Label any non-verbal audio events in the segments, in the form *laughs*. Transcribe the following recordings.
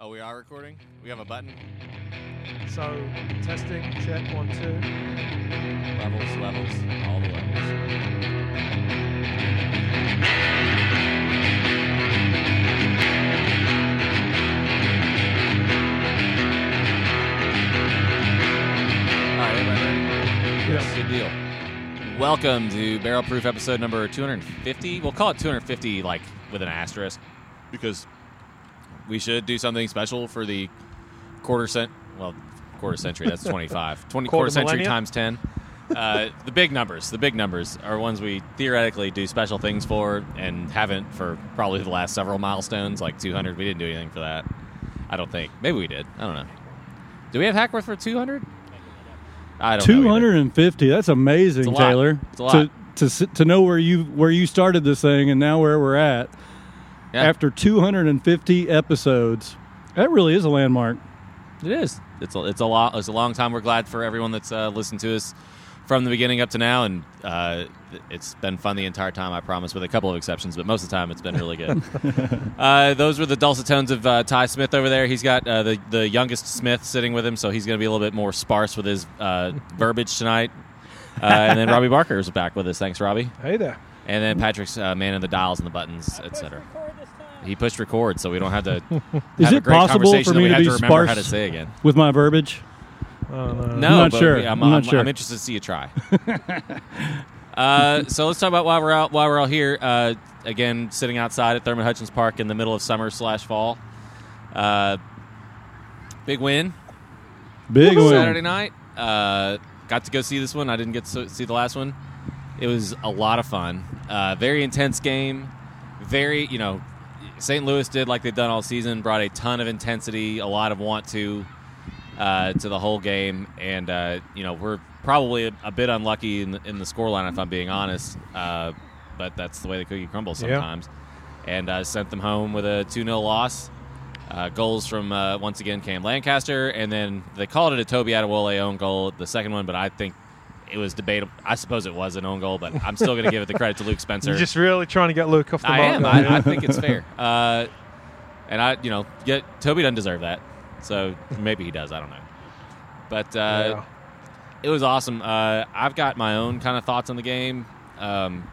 Oh, we are recording? We have a button? So, testing, check, one, two. Levels, levels, all the levels. All right, everybody. Good deal. Welcome to Barrel Proof episode number 250. We'll call it 250 like with an asterisk because we should do something special for the quarter cent well quarter century that's *laughs* 25 20 quarter, Quarter century millennia? times 10 uh, the big numbers the big numbers are ones we theoretically do special things for and haven't for probably the last several milestones like 200 we didn't do anything for that i don't think. Maybe we did. I don't know. Do we have hackworth for 200 i don't know either. 250 that's amazing It's a lot. taylor. It's a lot. to to to know where you where you started this thing and now where we're at Yeah. after 250 episodes that really is a landmark It is. It's a, it's a lot. It's a long time. We're glad for everyone that's uh, listened to us from the beginning up to now, and uh, it's been fun the entire time. I promise, with a couple of exceptions, but most of the time it's been really good. *laughs* uh, those were the dulcet tones of uh, Ty Smith over there. He's got uh, the the youngest Smith sitting with him, so he's going to be a little bit more sparse with his uh, verbiage tonight. Uh, and then Robbie Barker is back with us. Thanks, Robbie. Hey there. And then Patrick's uh, man in the dials and the buttons, etc. He pushed record, so we don't have to *laughs* Is have a it great possible conversation for that me we to have be to remember how to say again. with my verbiage Oh, no. No, I'm not but sure. I'm, I'm I'm- sure. I'm interested to see you try. *laughs* uh, so let's talk about why we're out. Why we're all here. Uh, again, sitting outside at Thurman Hutchins Park in the middle of summer slash fall. Uh, big win big win Saturday night. Uh, got to go see this one. I didn't get to see the last one. It was a lot of fun. Uh, very intense game. Very, you know, St. Louis did like they've done all season. Brought a ton of intensity, a lot of want to uh, to the whole game, and uh, you know we're probably a, a bit unlucky in the, in the scoreline if I'm being honest. Uh, but that's the way the cookie crumbles Yeah. sometimes. And uh, sent them home with a 2 0 loss. Uh, goals from uh, once again Cam Lancaster, and then they called it a Toby Adewole own goal, the second one, but I think it was debatable. I suppose it was an own goal, but I'm still going to give it the credit to Luke *laughs* Spencer. You're just really trying to get Luke off the I am. I. I *laughs* think it's fair. Uh, and I, you know, get Toby doesn't deserve that, so maybe he does. I don't know. But uh, Yeah. it was awesome. Uh, I've got my own kind of thoughts on the game. Um,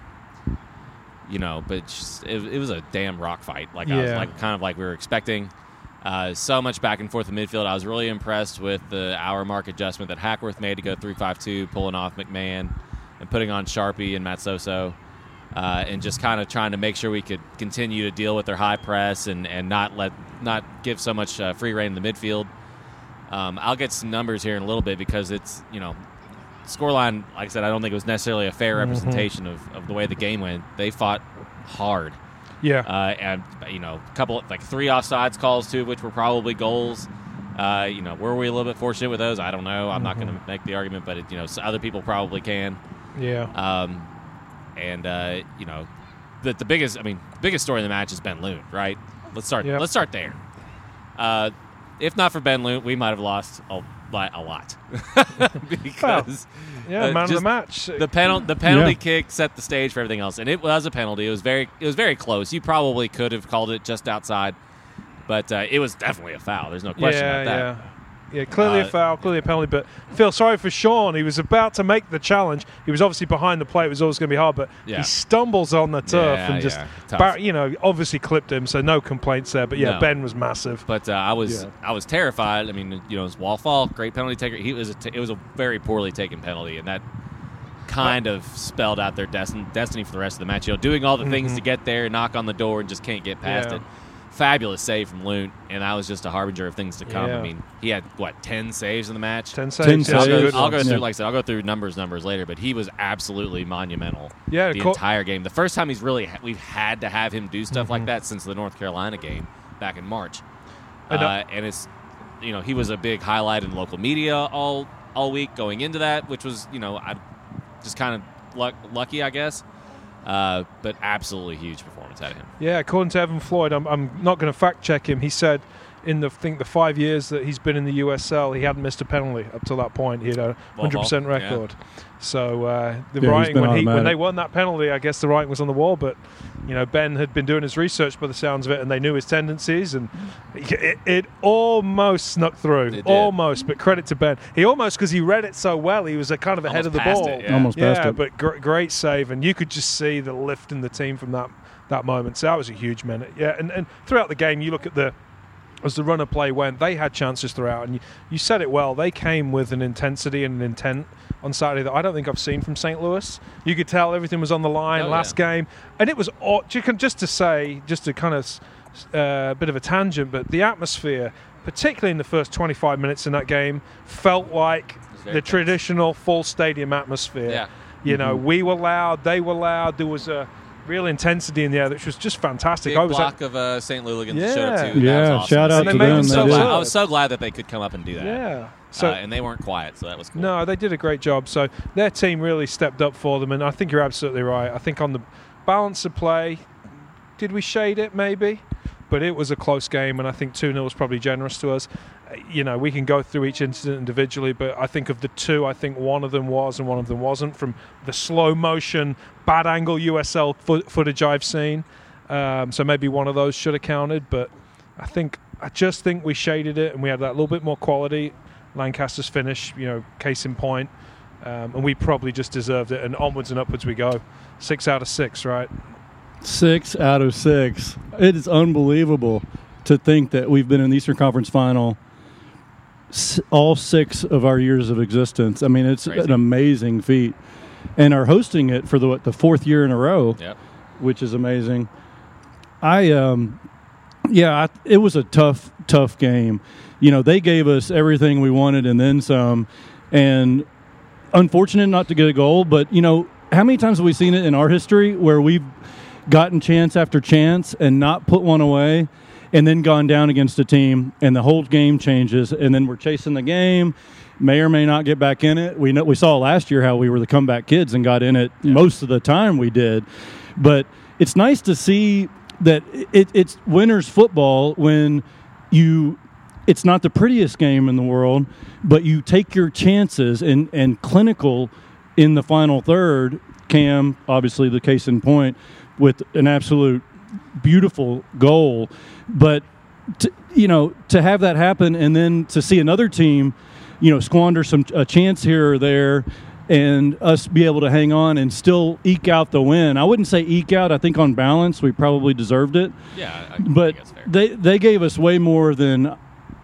you know, but just, it, it was a damn rock fight. Like I was like kind of like we were expecting. Uh, so much back and forth in midfield. I was really impressed with the hour mark adjustment that Hackworth made to go three five two, pulling off McMahon and putting on Sharpie and Matsoso, uh, and just kind of trying to make sure we could continue to deal with their high press and, and not let not give so much uh, free reign in the midfield. Um, I'll get some numbers here in a little bit because it's you know scoreline. Like I said, I don't think it was necessarily a fair representation of, of the way the game went. They fought hard, yeah. uh, and you know, a couple like three offsides calls, two of which were probably goals. Uh, you know, were we a little bit fortunate with those? I don't know. I'm not going to make the argument, but it, you know, other people probably can. yeah. Um, and uh, you know, the the biggest, I mean, the biggest story in the match is Ben Loon, right? Let's start. Yep. Let's start there. Uh, if not for Ben Loon, we might have lost a, by a lot *laughs* because yeah, uh, man of the match. the penalty the penalty Yeah. kick set the stage for everything else, and it was a penalty. It was very it was very close. You probably could have called it just outside, but uh, it was definitely a foul. There's no question yeah, about that. Yeah. Clearly Uh, a foul, clearly a penalty. But feel sorry for Sean. He was about to make the challenge. He was obviously behind the plate. It was always going to be hard, but Yeah. he stumbles on the turf Yeah, and just, bar- you know, obviously clipped him. So no complaints there. But yeah, No. Ben was massive. But uh, I was. I was terrified. I mean, you know, it's wall fall, great penalty taker. He was a t- it was a very poorly taken penalty, and that kind of spelled out their destin- destiny for the rest of the match. You know, doing all the things Mhm. to get there, knock on the door, and just can't get past it. Fabulous save from Loon, and that was just a harbinger of things to come. Yeah. I mean, he had what ten saves in the match. Ten saves. yeah, I'll go, I'll go through, Yeah. like I said, I'll go through numbers, numbers later. But he was absolutely monumental Yeah, the co- entire game. The first time he's really we've had to have him do stuff like Mhm. that since the North Carolina game back in March, I know- uh, and it's you know he was a big highlight in local media all all week going into that, which was you know I just kind of luck, lucky I guess, uh, but absolutely huge performance out of him. Yeah, according to Evan Floyd, I'm, I'm not going to fact check him. He said in the I think the five years that he's been in the USL, he hadn't missed a penalty up till that point. He had a hundred percent ball, yeah. record. So uh, the Yeah, writing when he when they won that penalty, I guess the writing was on the wall. But you know, Ben had been doing his research by the sounds of it, and they knew his tendencies, and it, it almost snuck through, It did. almost. But credit to Ben, he almost because he read it so well, he was a kind of ahead Almost of the ball. it, yeah. Almost Yeah, passed it. but gr- great save, and you could just see the lift in the team from that that moment. So that was a huge minute. Yeah, and, and throughout the game, you look at the as the runner play went, they had chances throughout, and you, you said it well. They came with an intensity and an intent on Saturday that I don't think I've seen from St. Louis. You could tell everything was on the line Oh, last yeah. game, and it was aw- you can- just to say, just to kind of uh, bit of a tangent, but the atmosphere, particularly in the first 25 minutes in that game, felt like the very traditional full stadium atmosphere. Yeah. You know, we were loud, they were loud. There was a real intensity in the air, which was just fantastic. Big I was block of uh, St. Louligans Yeah. showed up too. Yeah, that was awesome. shout out And to them. them I'm so so glad. I was so glad that they could come up and do that. yeah. So uh, and they weren't quiet, so that was cool. No, they did a great job. So their team really stepped up for them, and I think you're absolutely right. I think on the balance of play, did we shade it maybe? But it was a close game, and I think 2 0 was probably generous to us. Uh, You know, we can go through each incident individually, but I think of the two, I think one of them was and one of them wasn't from the slow motion, bad angle USL fo- footage I've seen. Um, so maybe one of those should have counted, but I think I just think we shaded it and we had that little bit more quality. Lancaster's finish, you know, case in point, um, and we probably just deserved it. And onwards and upwards we go. Six out of six, right? Six out of six. It is unbelievable to think that we've been in the Eastern Conference Final all six of our years of existence. I mean, it's Crazy. an amazing feat, and are hosting it for the what, the fourth year in a row, Yep. which is amazing. I um, yeah, I, it was a tough, tough game. You know, they gave us everything we wanted and then some, and unfortunate not to get a goal. But you know, how many times have we seen it in our history where we've gotten chance after chance and not put one away, and then gone down against a team, and the whole game changes, and then we're chasing the game. May or may not get back in it. We know we saw last year how we were the comeback kids and got in it most of the time. We did, but it's nice to see that it, it's winners football when you it's not the prettiest game in the world, but you take your chances and, and clinical in the final third. Cam, obviously the case in point, with an absolute beautiful goal. But to, you know, to have that happen and then to see another team, you know, squander some a chance here or there, and us be able to hang on and still eke out the win. I wouldn't say eke out. I think on balance we probably deserved it Yeah, I, but they they gave us way more than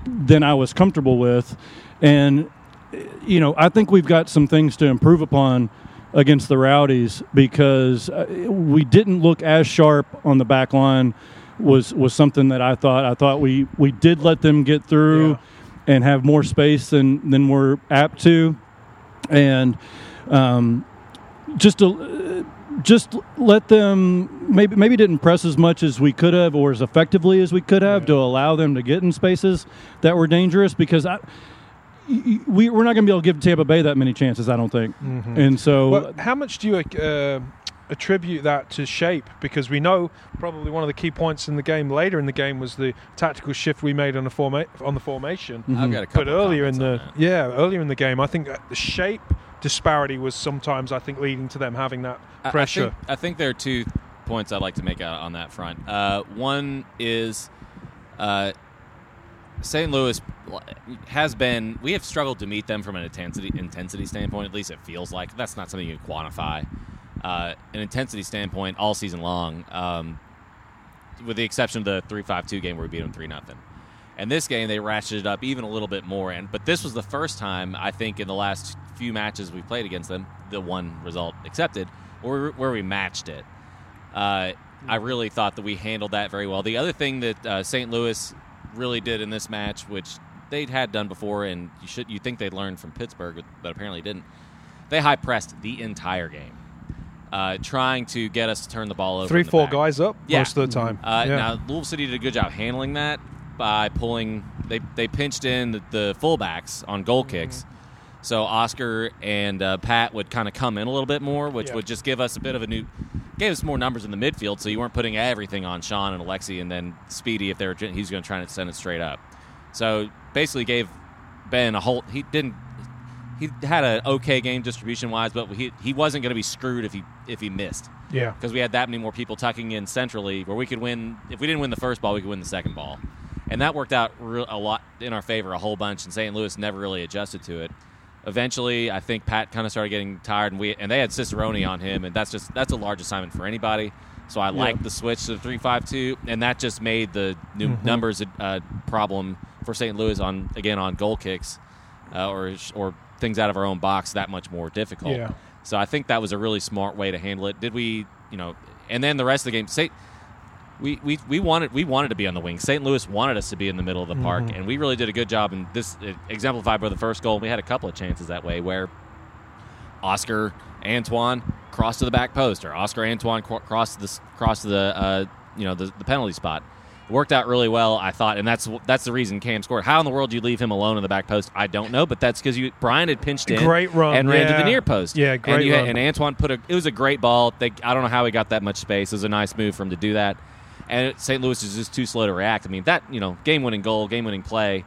than I was comfortable with, and you know I think we've got some things to improve upon against the Rowdies because uh, we didn't look as sharp on the back line was was something that I thought. I thought we we did let them get through Yeah. and have more space than than we're apt to, and um, just to just let them maybe maybe didn't press as much as we could have or as effectively as we could have to allow them to get in spaces that were dangerous because I, we, we're not going to be able to give Tampa Bay that many chances I don't think and so Well, how much do you uh, attribute that to shape? Because we know probably one of the key points in the game later in the game was the tactical shift we made on the forma- on the formation. I've got a couple But earlier in the yeah earlier in the game, I think the shape disparity was sometimes I think leading to them having that I- pressure. I think, I think there are two points I'd like to make out on that front. Uh, one is uh, St. Louis has been. We have struggled to meet them from an intensity intensity standpoint. At least it feels like that's not something you can quantify. Uh, an intensity standpoint all season long, um, with the exception of the three five two game where we beat them three nothing. And this game they ratcheted up even a little bit more. And but this was the first time I think in the last few matches we played against them, the one result accepted, where, where we matched it. Uh, I really thought that we handled that very well. The other thing that uh, St. Louis really did in this match, which they had done before, and you should you think they'd learned from Pittsburgh, but apparently didn't. They high pressed the entire game, uh, trying to get us to turn the ball over. Three four back. most of Yeah. most of the time. Uh, yeah. Now, Louisville City did a good job handling that by pulling. They they pinched in the, the fullbacks on goal kicks, so Oscar and uh, Pat would kind of come in a little bit more, which Yeah. would just give us a bit of a new, gave us more numbers in the midfield. So you weren't putting everything on Sean and Alexi, and then Speedy if they were he's going to try to send it straight up. So basically, gave Ben a whole. He didn't. He had an okay game distribution wise, but he he wasn't going to be screwed if he if he missed Yeah. because we had that many more people tucking in centrally where we could win. If we didn't win the first ball, we could win the second ball, and that worked out real, a lot in our favor a whole bunch. And St. Louis never really adjusted to it. Eventually, I think Pat kind of started getting tired, and we and they had Cicerone on him, and that's just that's a large assignment for anybody. So I liked the switch to three five two, and that just made the new Mm-hmm. numbers a uh, problem for St. Louis on again on goal kicks uh, or or things out of our own box that much more difficult. Yeah. So I think that was a really smart way to handle it. Did we, you know, and then the rest of the game, St. We, we, we wanted we wanted to be on the wing. St. Louis wanted us to be in the middle of the park, and we really did a good job. And this uh, exemplified by the first goal. We had a couple of chances that way where Oscar Antoine crossed to the back post, or Oscar Antoine crossed the crossed the uh, you know the, the penalty spot. It worked out really well, I thought, and that's that's the reason Cam scored. How in the world do you leave him alone in the back post? I don't know, but that's because you Brian had pinched in, Great run, and ran to the near post. Yeah, and, great had- run. and Antoine put a. It was a great ball. They, I don't know how he got that much space. It was a nice move for him to do that. And St. Louis is just too slow to react. I mean, that you know, game-winning goal, game-winning play.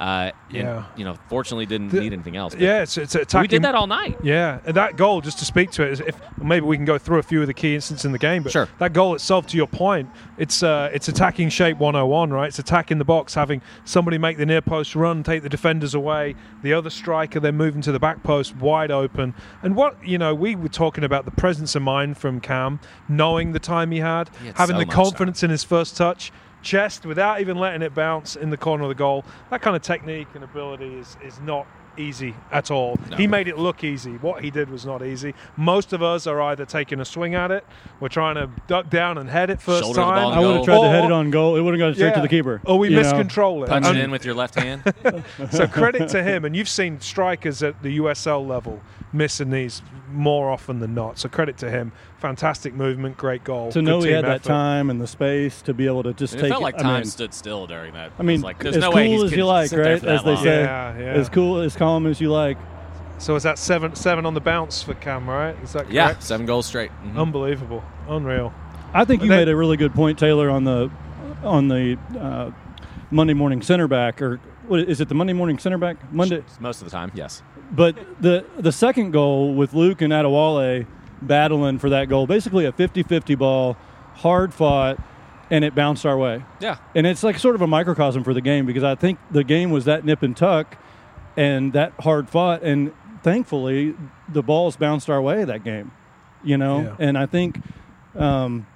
Uh, and, Yeah. you know, fortunately didn't The- need anything else. Yeah, it's, it's we did that all night. Yeah, and that goal, just to speak to it, is if maybe we can go through a few of the key instances in the game. But Sure. that goal itself, to your point, it's uh, it's attacking shape 101, right? It's attacking the box, having somebody make the near post run, take the defenders away, the other striker then moving to the back post wide open. And what you know, we were talking about the presence of mind from Cam, knowing the time he had, He had having so the time. confidence in his first touch. Chest without even letting it bounce in the corner of the goal. That kind of technique and ability is, is not easy at all. No. He made it look easy. What he did was not easy. Most of us are either taking a swing at it, we're trying to duck down and head it first Shoulder time. I would have goal. tried to head it on goal. It would have gone straight to the keeper. Or we you know? it. Punch And- it in with your left hand. *laughs* so credit to him. And you've seen strikers at the USL level missing these more often than not. So credit to him. Fantastic movement, great goal. To know he team had that time and the space to be able to just And take it felt like I time mean, stood still during that. I mean, like, there's as no cool he's as you like, right? As they long. say, Yeah, yeah. as cool, as calm as you like. So is that seven seven on the bounce for Cam, right? Is that correct? Yeah, seven goals straight. Mhm. Unbelievable. Unreal. I think you They- made a really good point, Taylor, on the on the uh, Monday morning center back, or what is it? The Monday morning center back Monday. Most of the time, yes. But the the second goal with Luke and Adewole battling for that goal, basically a 50-50 ball, hard fought, and it bounced our way. Yeah. And it's like sort of a microcosm for the game because I think the game was that nip and tuck and that hard fought and thankfully the balls bounced our way that game. You know? Yeah. And I think um,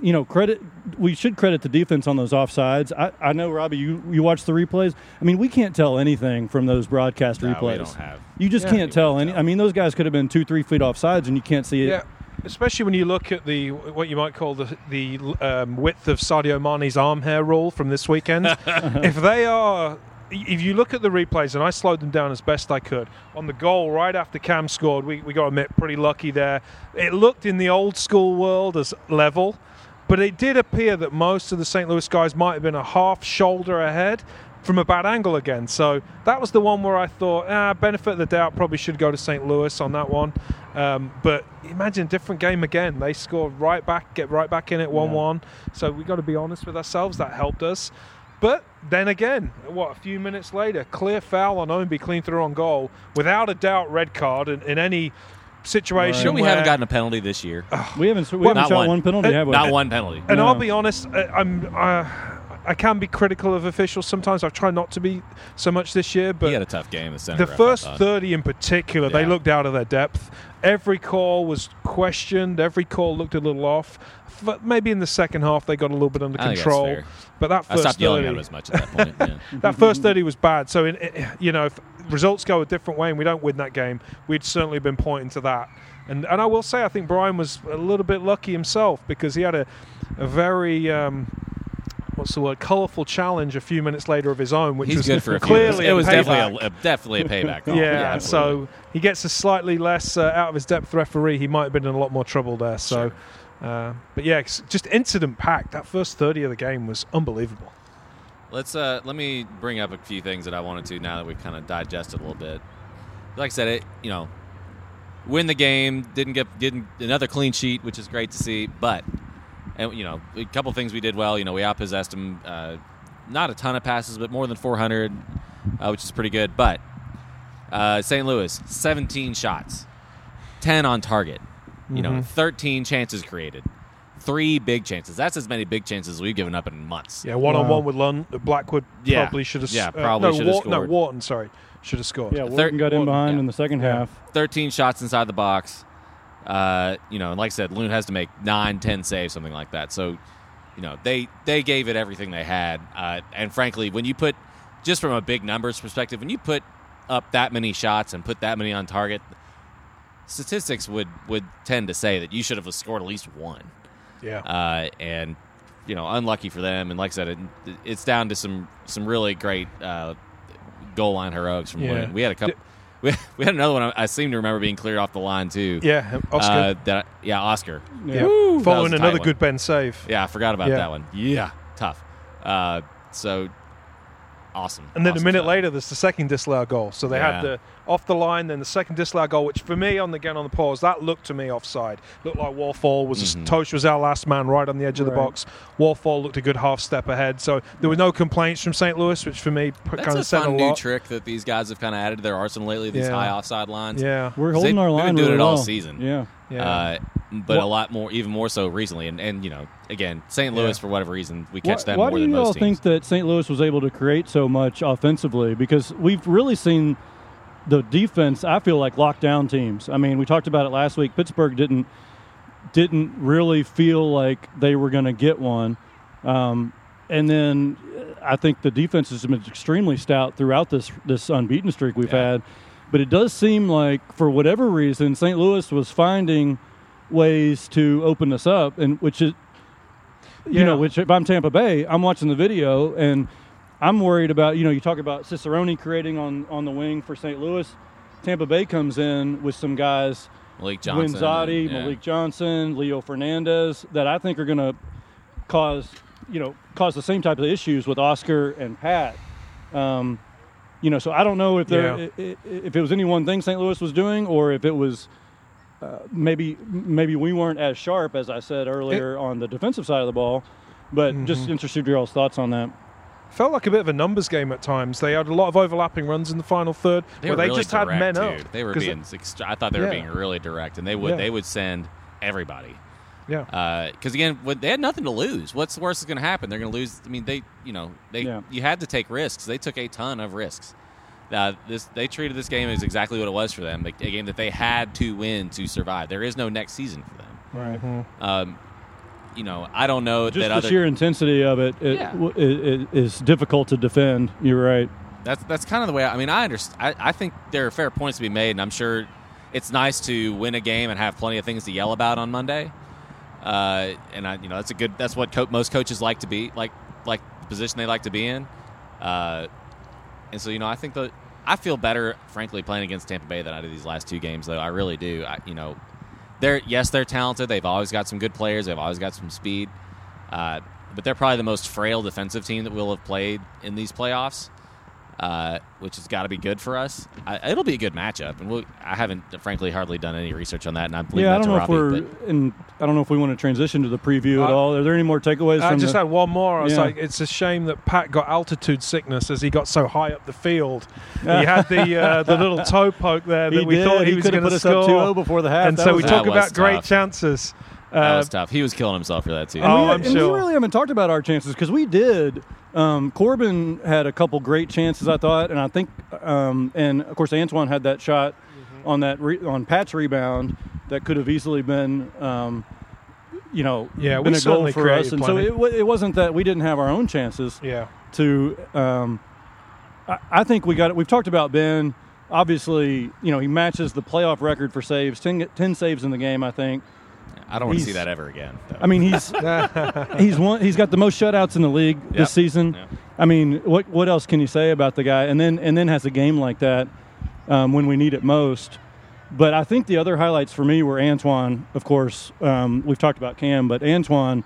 you know, credit we should credit the defense on those offsides. I, I know Robbie, you you watch the replays. I mean, we can't tell anything from those broadcast No, we replays. don't have. You just Yeah. can't tell any. I mean, those guys could have been two, three feet offsides, and you can't see it. Yeah, especially when you look at the what you might call the the um, width of Sadio Mane's arm hair rule from this weekend. *laughs* if they are, if you look at the replays, and I slowed them down as best I could on the goal right after Cam scored, we we got to admit pretty lucky there. It looked in the old school world as level. But it did appear that most of the St. Louis guys might have been a half shoulder ahead from a bad angle again. So that was the one where I thought, ah, benefit of the doubt, probably should go to St. Louis on that one. Um, but imagine different game again. They scored right back, get right back in it, one-one. So we got to be honest with ourselves. That helped us. But then again, what a few minutes later, clear foul on Ownby, clean through on goal, without a doubt, red card in, in any situation. Sure, we haven't gotten a penalty this year. We haven't we Well, haven't not shot one. one, penalty, Uh, have we? Not one penalty. And No. I'll be honest, I- I'm uh, I can be critical of officials sometimes. I've tried not to be so much this year, but he but had a tough game. The, the first 30 in particular, they looked out of their depth. Every call was questioned. Every call looked a little off. But maybe in the second half they got a little bit under I control. But that I first stopped yelling 30, at him as much at that point. Yeah. *laughs* that first 30 was bad. So, in, you know, if results go a different way and we don't win that game, we'd certainly been pointing to that. And and I will say, I think Brian was a little bit lucky himself because he had a, a very. Um, What's the word? Colourful challenge a few minutes later of his own, which He's was good for a clearly minutes. It was payback. definitely a, a- definitely a payback. Yeah, absolutely. so he gets a slightly less uh, out of his depth referee. He might have been in a lot more trouble there. So, uh, but yeah, just incident packed. That first thirty of the game was unbelievable. Let's uh, let me bring up a few things that I wanted to now that we've kind of digested a little bit. Like I said, it you know, win the game, didn't get didn't another clean sheet, which is great to see. But and you know, a couple things we did well. You know, we outpossessed them. Uh, not a ton of passes, but more than 400, uh, which is pretty good. But uh, St. Louis, 17 shots, 10 on target. You know, 13 chances created, three big chances. That's as many big chances as we've given up in months. Yeah, one on one with Lund. Blackwood Yeah. probably should have. Yeah, uh, probably no, should have Wharton- No, scored. Wharton, sorry, should have scored. Yeah, Third- Wharton got in Wharton, behind yeah. in the second half. 13 shots inside the box. Uh, you know, and like I said, Loon has to make nine, ten saves, something like that. So, you know, they they gave it everything they had. Uh, and frankly, when you put just from a big numbers perspective, when you put up that many shots and put that many on target, statistics would would tend to say that you should have scored at least one. Yeah. Uh, and you know, unlucky for them. And like I said, it, it's down to some some really great uh, goal line heroics from Yeah. Loon. We had a couple. We, *laughs* we had another one. I, I seem to remember being cleared off the line too. yeah, Oscar. Uh, that yeah, Oscar. Yeah. yeah. That was Following another one. good Ben save. Yeah, I forgot about Yeah. that one. Yeah, tough. Uh, so awesome. And then Awesome a minute stuff. later, there's the second disallowed goal. So they Yeah. had the off the line, then the second disallowed goal, which for me, on the again on the pause, that looked to me offside. Looked like Warfall was Mhm. Totsch was our last man right on the edge of the box. Warfall looked a good half step ahead. So there were no complaints from St. Louis, which for me That's kind a of said fun a new trick that these guys have kind of added to their arsenal lately. These Yeah. high offside lines. Yeah, we're holding they- our they've line been doing really it all well. season. Yeah. yeah. Uh, but What- a lot more, even more so recently, and, and you know, again, St. Louis Yeah. for whatever reason we catch why, them why more do than you all teams. think that St. Louis was able to create so much offensively? Because we've really seen the defense. I feel like lockdown teams. I mean, we talked about it last week. Pittsburgh didn't didn't really feel like they were going to get one, um, and then I think the defense has been extremely stout throughout this this unbeaten streak we've Yeah. had. But it does seem like, for whatever reason, St. Louis was finding ways to open us up, and which is you Yeah. know, which if I'm Tampa Bay, I'm watching the video and I'm worried about, you know, you talk about Cicerone creating on, on the wing for St. Louis. Tampa Bay comes in with some guys, Malik Johnson, Guenzatti, and- yeah. Malik Johnson, Leo Fernandes, that I think are going to cause, you know, cause the same type of issues with Oscar and Pat. Um, you know, so I don't know if there Yeah. i- i- if it was any one thing St. Louis was doing or if it was uh, maybe maybe we weren't as sharp as I said earlier on the defensive side of the ball. But just Mm-hmm. interested in your all's thoughts on that. Felt like a bit of a numbers game at times. They had a lot of overlapping runs in the final third, They where were they really just had direct, men dude. up. They were 'Cause being. ext- I thought they were Yeah. being really direct, and they would Yeah. they would send everybody. yeah, Because again, they had nothing to lose. What's the worst that's going to happen? They're going to lose. I mean, they you know they Yeah. you had to take risks. They took a ton of risks. Uh, this they treated this game as exactly what it was for them, a, a game that they had to win to survive. There is no next season for them. Right. Mm-hmm. Um, you know, I don't know Just that the other. sheer intensity of it, it, Yeah. it, it is difficult to defend. You're right. That's that's kind of the way. I, I mean, I understand. I, I think there are fair points to be made, and I'm sure it's nice to win a game and have plenty of things to yell about on Monday. Uh, and I, you know, that's a good. That's what co- most coaches like to be like, like the position they like to be in. Uh, and so, you know, I think that I feel better, frankly, playing against Tampa Bay than I did these last two games. Though I really do. I, you know, they're yes, they're talented. They've always got some good players. They've always got some speed. Uh, but they're probably the most frail defensive team that we'll have played in these playoffs, uh, which has got to be good for us. I, it'll be a good matchup, and we'll, I haven't, frankly, hardly done any research on that, and I'm leaving yeah, I don't to know if Robbie. we're, but- and I don't know if we want to transition to the preview at Uh, all. Are there any more takeaways I from just the? had one more. I was Yeah. like, it's a shame that Pat got altitude sickness as he got so high up the field. *laughs* he had the uh, the little *laughs* toe poke there that he we did. thought he, he was going to score. 2-0 before the half. and That so we talk was about great tough. chances. that Uh, was tough. He was killing himself for that too. And, Oh, we, I'm and sure. we really haven't talked about our chances because we did. Um, Corben had a couple great chances, I thought, and I think, um, and of course Antoine had that shot Mm-hmm. on that re- on Pat's rebound that could have easily been, um, you know, Yeah, been a goal for us. And so it, it wasn't that we didn't have our own chances yeah. to. Um, I, I think we got it. We've talked about Ben. Obviously, you know he matches the playoff record for saves, 10, 10 saves in the game. I think. I don't want to see that ever again. though. I mean, he's *laughs* he's one. He's got the most shutouts in the league Yep. this season. Yep. I mean, what what else can you say about the guy? And then and then has a game like that um, when we need it most. But I think the other highlights for me were Antoine. Of course, um, we've talked about Cam, but Antoine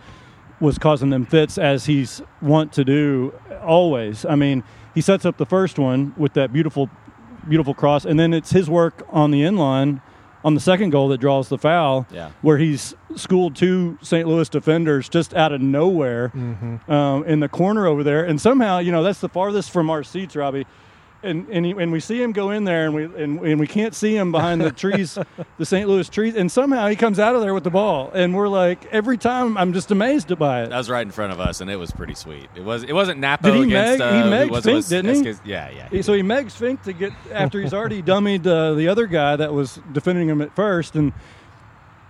was causing them fits as he's wont to do always. I mean, he sets up the first one with that beautiful, beautiful cross, and then it's his work on the end line on the second goal that draws the foul, Yeah. where he's schooled two St. Louis defenders just out of nowhere um, in the corner over there, and somehow you know that's the farthest from our seats, Robbie. And and, he, and we see him go in there, and we and, and we can't see him behind the trees, *laughs* the St. Louis trees, and somehow he comes out of there with the ball, and we're like, every time I'm just amazed by it. That was right in front of us, and it was pretty sweet. It was. It wasn't Napo Did he against. meg- uh, he who megged was, it Fink, was didn't he? SK's Yeah, yeah. he So did. he megs Fink to get after he's already dummied uh, the other guy that was defending him at first, and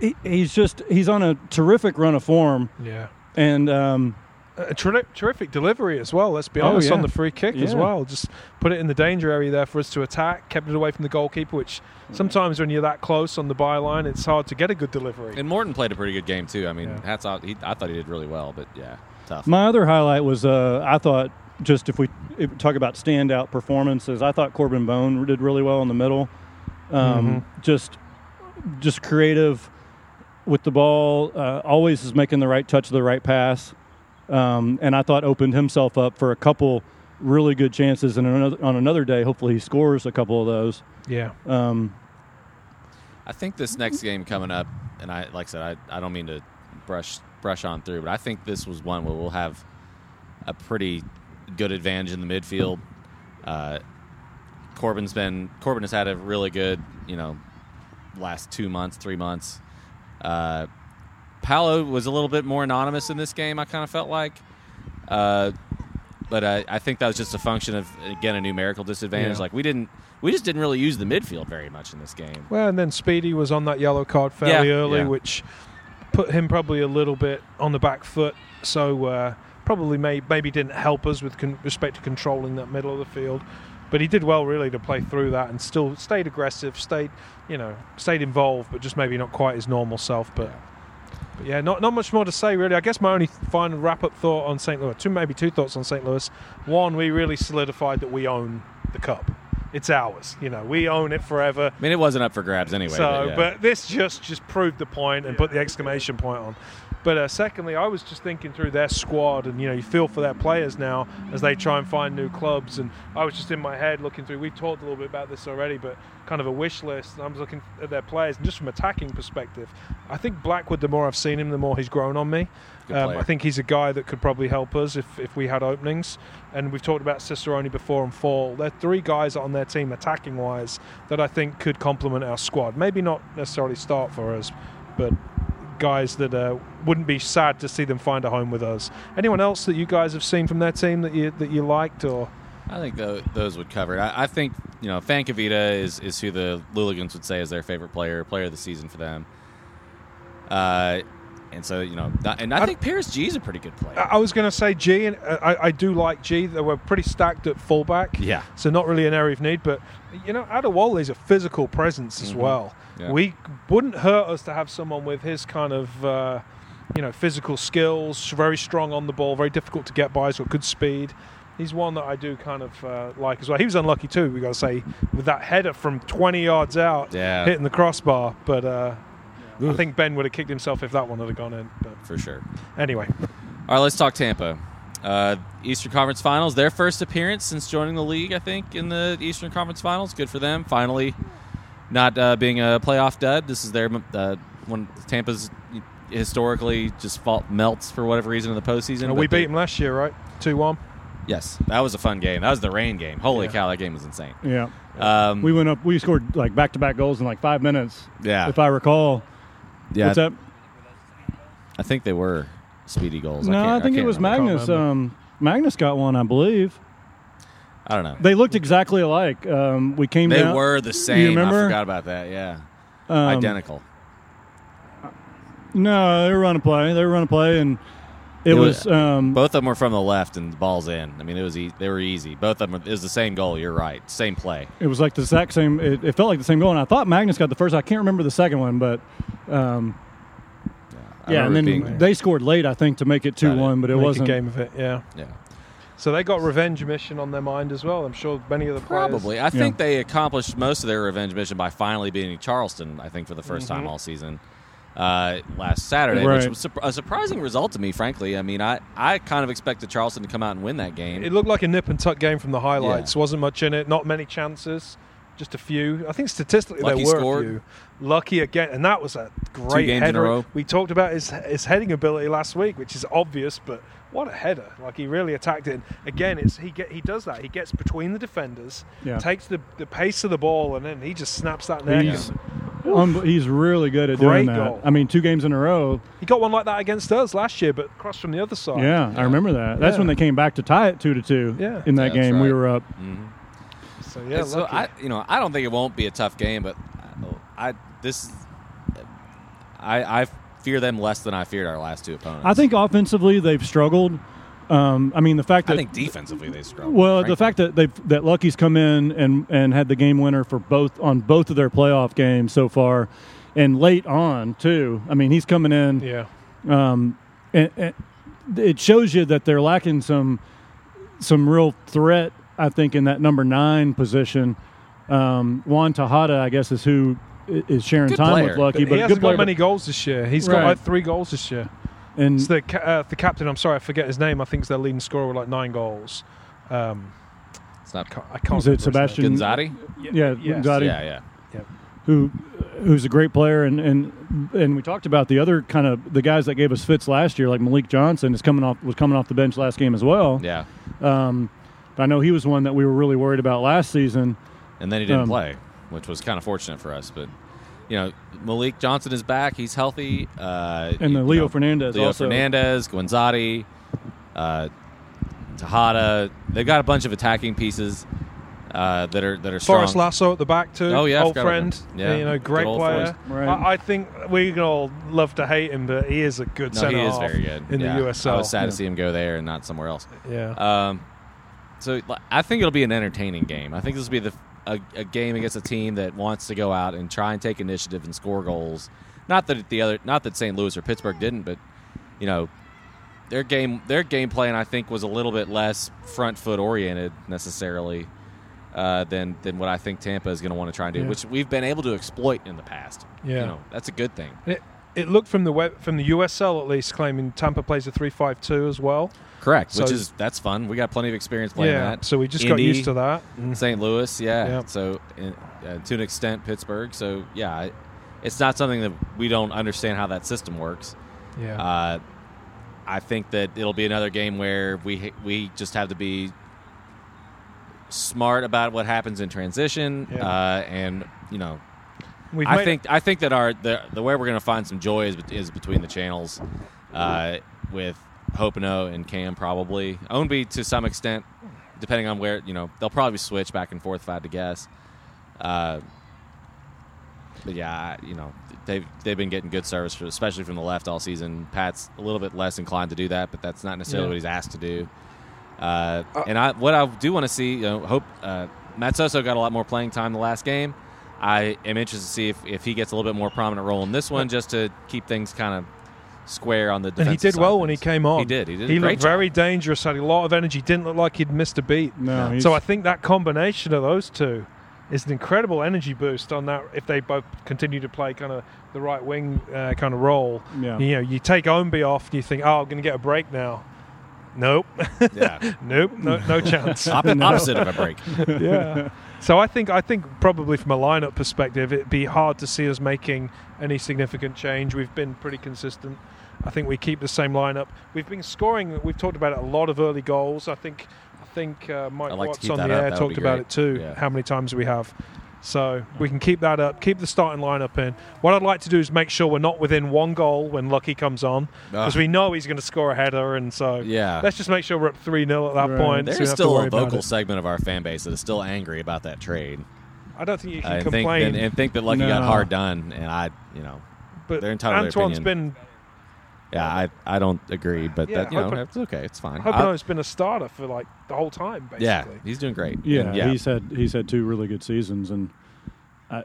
he, he's just he's on a terrific run of form, Yeah. and um, A terri- terrific delivery as well. Let's be Oh, honest yeah. on the free kick as well. Just put it in the danger area there for us to attack. Kept it away from the goalkeeper. Which sometimes when you're that close on the byline, it's hard to get a good delivery. And Morton played a pretty good game too. I mean, Yeah. hats off. He, I thought he did really well, but yeah, tough. my other highlight was uh, I thought just if we talk about standout performances, I thought Corben Bone did really well in the middle, um, just just creative with the ball, uh, always is making the right touch, of the right pass, um, and I thought opened himself up for a couple really good chances. And another, on another day, hopefully he scores a couple of those. yeah. Um, I think this next game coming up, and I like I said, I, I don't mean to brush brush on through, but I think this was one where we'll have a pretty good advantage in the midfield. Uh, Corben's been Corben has had a really good, you know, last two months, three months. Uh, Paolo was a little bit more anonymous in this game. I kind of felt like, uh, but I, I think that was just a function of again a numerical disadvantage. Yeah. Like we didn't, we just didn't really use the midfield very much in this game. Well, and then Speedy was on that yellow card fairly Yeah, early, yeah. which put him probably a little bit on the back foot. So uh, probably may, maybe didn't help us with con- respect to controlling that middle of the field. But he did well, really, to play through that and still stayed aggressive, stayed, you know, stayed involved, but just maybe not quite his normal self. But, but yeah, not not much more to say really. I guess my only final wrap up thought on St. Louis, two maybe two thoughts on St. Louis. One, we really solidified that we own the cup. It's ours. You know, we own it forever. I mean, it wasn't up for grabs anyway. So, yeah. but this just just proved the point and put the exclamation point on. But uh, secondly, I was just thinking through their squad, and you know, you feel for their players now as they try and find new clubs. And I was just in my head looking through. We've talked a little bit about this already, but kind of a wish list. And I was looking at their players, and just from attacking perspective, I think Blackwood. The more I've seen him, the more he's grown on me. Um. I think he's a guy that could probably help us if, if we had openings. And we've talked about Cicerone before and Fall. They're three guys on their team, attacking wise, that I think could complement our squad. Maybe not necessarily start for us, but guys that uh, wouldn't be sad to see them find a home with us. Anyone else that you guys have seen from their team that you that you liked or? I think those would cover it. I, I think you know Fankavita is is who the Luligans would say is their favorite player, player of the season for them. Uh, and so you know, that- and I, I- think Paris G is a pretty good player. I was going to say G, and uh, I, I do like G. They were pretty stacked at fullback. Yeah. So not really an area of need, but you know, Adewole is a physical presence as Mhm. well. Yeah. We wouldn't hurt us to have someone with his kind of, uh, you know, physical skills, very strong on the ball, very difficult to get by, got good speed. He's one that I do kind of uh, like as well. He was unlucky too, we got to say, with that header from 20 yards out, Yeah. hitting the crossbar. But uh, I think Ben would have kicked himself if that one had gone in. But for sure. anyway, All right, let's talk Tampa. Uh, Eastern Conference Finals, their first appearance since joining the league, I think, in the Eastern Conference Finals. Good for them. Finally, not uh, being a playoff dud. This is their uh, when Tampa's historically just fault melts for whatever reason in the postseason. Uh, we but they- beat him last year, right? 2 1. Yes, that was a fun game. That was the rain game. Holy Yeah. cow, that game was insane. yeah, Um, we went up. We scored like back to back goals in like five minutes, yeah, if I recall. Yeah. What's that? I think they were speedy goals. No, I, can't- think it can't was remember. Magnus. Um, Magnus got one, I believe. I don't know. They looked exactly alike. Um, we came They down. were the same. remember? I forgot about that. Yeah, um, identical. No, they were running play. They were running play, and it, It was- was. um, Both of them were from the left, and the ball's in. I mean, it was e- they were easy. Both of them. It was the same goal. You're right. Same play. it was like the exact same. It, it felt like the same goal, and I thought Magnus got the first. I can't remember the second one, but um, I yeah, and then being- they scored late, I think, to make it two one, but it Make wasn't. a game of it, yeah. yeah, So they got revenge mission on their mind as well. I'm sure many of the players. probably. I think they accomplished most of their revenge mission by finally beating Charleston. I think for the 1st time all season. Uh, last Saturday, which was a surprising result to me, frankly. I mean, I, I kind of expected Charleston to come out and win that game. It looked like a nip and tuck game from the highlights. Wasn't much in it, not many chances. just a few. I think statistically Lucky there were scored. a few. Lucky again, and that was a great games in a header. row. We talked about his his heading ability last week, which is obvious, but what a header! Like he really attacked it. And Again, it's he get he does that. He gets between the defenders, Yeah. takes the the pace of the ball, and then he just snaps that neck. He's, and- um, he's really good at Great doing that. goal. I mean, two games in a row. He got one like that against us last year, but crossed from the other side. Yeah, I remember that. That's Yeah. when they came back to tie it two to two. Yeah. in that Yeah, that's game we were up. So yeah, so. I, you know, I don't think it won't be a tough game, but I, I this, I, I fear them less than I feared our last two opponents. I think offensively they've struggled. Um, I mean, the fact that I think defensively they struggle. Well, the fact that they that Lucky's come in and and had the game winner for both on both of their playoff games so far, and late on too. I mean, he's coming in. yeah, Um, and, and it shows you that they're lacking some some real threat. I think in that number nine position, um, Juan Tejada, I guess, is who is sharing Good time player. with Lucky, he but a good hasn't player. got many goals this year. He's got like three goals this year. And It's the uh, the captain. I'm sorry, I forget his name. I think it's their leading scorer with like nine goals. Um, it's not I can't, Is it Sebastian- name. Guenzatti. yeah, yes. Gotti. Yeah, yeah. who who's a great player and and and we talked about the other kind of the guys that gave us fits last year like Malik Johnson is coming off was coming off the bench last game as well. Yeah, Um, but I know he was one that we were really worried about last season. and then he didn't Um, play, which was kind of fortunate for us. But you know, Malik Johnson is back; he's healthy. Uh, And the Leo know, Fernandes Leo also. Fernandes, Guenzatti, uh, Tejada. They've got a bunch of attacking pieces uh, that are that are strong. Forrest Lasso at the back too. Oh, yeah, old friend. Yeah, you know, great player. Right. I, I think we all love to hate him, but he is a good no, centre he is very good in Yeah. the USL. I was sad Yeah. to see him go there and not somewhere else. Yeah, Um, so I think it'll be an entertaining game. I think this will be the a, a game against a team that wants to go out and try and take initiative and score goals. Not that the other, not that St. Louis or Pittsburgh didn't, but you know, their game their game plan I think was a little bit less front foot oriented necessarily uh, than than what I think Tampa is going to want to try and do, Yeah. which we've been able to exploit in the past. Yeah. you know, that's a good thing. it, it looked from the web, from the USL at least claiming Tampa plays a three-five-two as well. Correct, So- which is that's fun. We got plenty of experience playing yeah, that. so we just got used to that. Mm. St. Louis, yeah. Yeah. So, in, uh, to an extent, Pittsburgh. So, yeah, it's not something that we don't understand how that system works. Yeah, Uh, I think that it'll be another game where we we just have to be smart about what happens in transition, Yeah. uh, and you know, We've I think I think that our the the way we're going to find some joy is, is between the channels, uh, with Hoppenot and Cam probably Ownby to some extent, depending on where you know they'll probably switch back and forth if I had to guess. Uh, but yeah, you know they've they've been getting good service, for, especially from the left all season. Pat's a little bit less inclined to do that, but that's not necessarily Yeah. what he's asked to do. Uh, and I what I do want to see, you know, hope uh, Matsoso got a lot more playing time the last game. I am interested to see if, if he gets a little bit more prominent role in this one, just to keep things kind of square on the. and he did side well when he came on. He did. He did. He a great looked job. very dangerous. Had a lot of energy. Didn't look like he'd missed a beat. No, he's- So I think that combination of those two is an incredible energy boost on that. If they both continue to play kind of the right wing uh, kind of role, Yeah. you know, you take Ownby off and you think, oh, I'm going to get a break now. Nope, Yeah. *laughs* nope, no, no chance. *laughs* Op- *laughs* opposite of a break. yeah. So I think I think probably from a lineup perspective, it'd be hard to see us making any significant change. We've been pretty consistent. I think we keep the same lineup. We've been scoring. We've talked about it, a lot of early goals. I think. I think uh, Mike like Watts on the up. air That talked about it too. Yeah. How many times we have. So we can keep that up. Keep the starting lineup in. What I'd like to do is make sure we're not within one goal when Lucky comes on, because we know he's going to score a header, and so Yeah. let's just make sure we're up three 0 at that Right. point. There's don't have to still a vocal segment of our fan base that is still angry about that trade. I don't think you can I think complain. and, and think that Lucky got hard done, and I, you know, But They're entitled to their Antoine's opinion. been yeah, I, I don't agree, but Yeah, that you know, Hope- it's okay, it's fine. Hoppenot's I- has been a starter for like the whole time, basically. yeah, he's doing great. Yeah, And, yeah, he's had he's had two really good seasons, and I,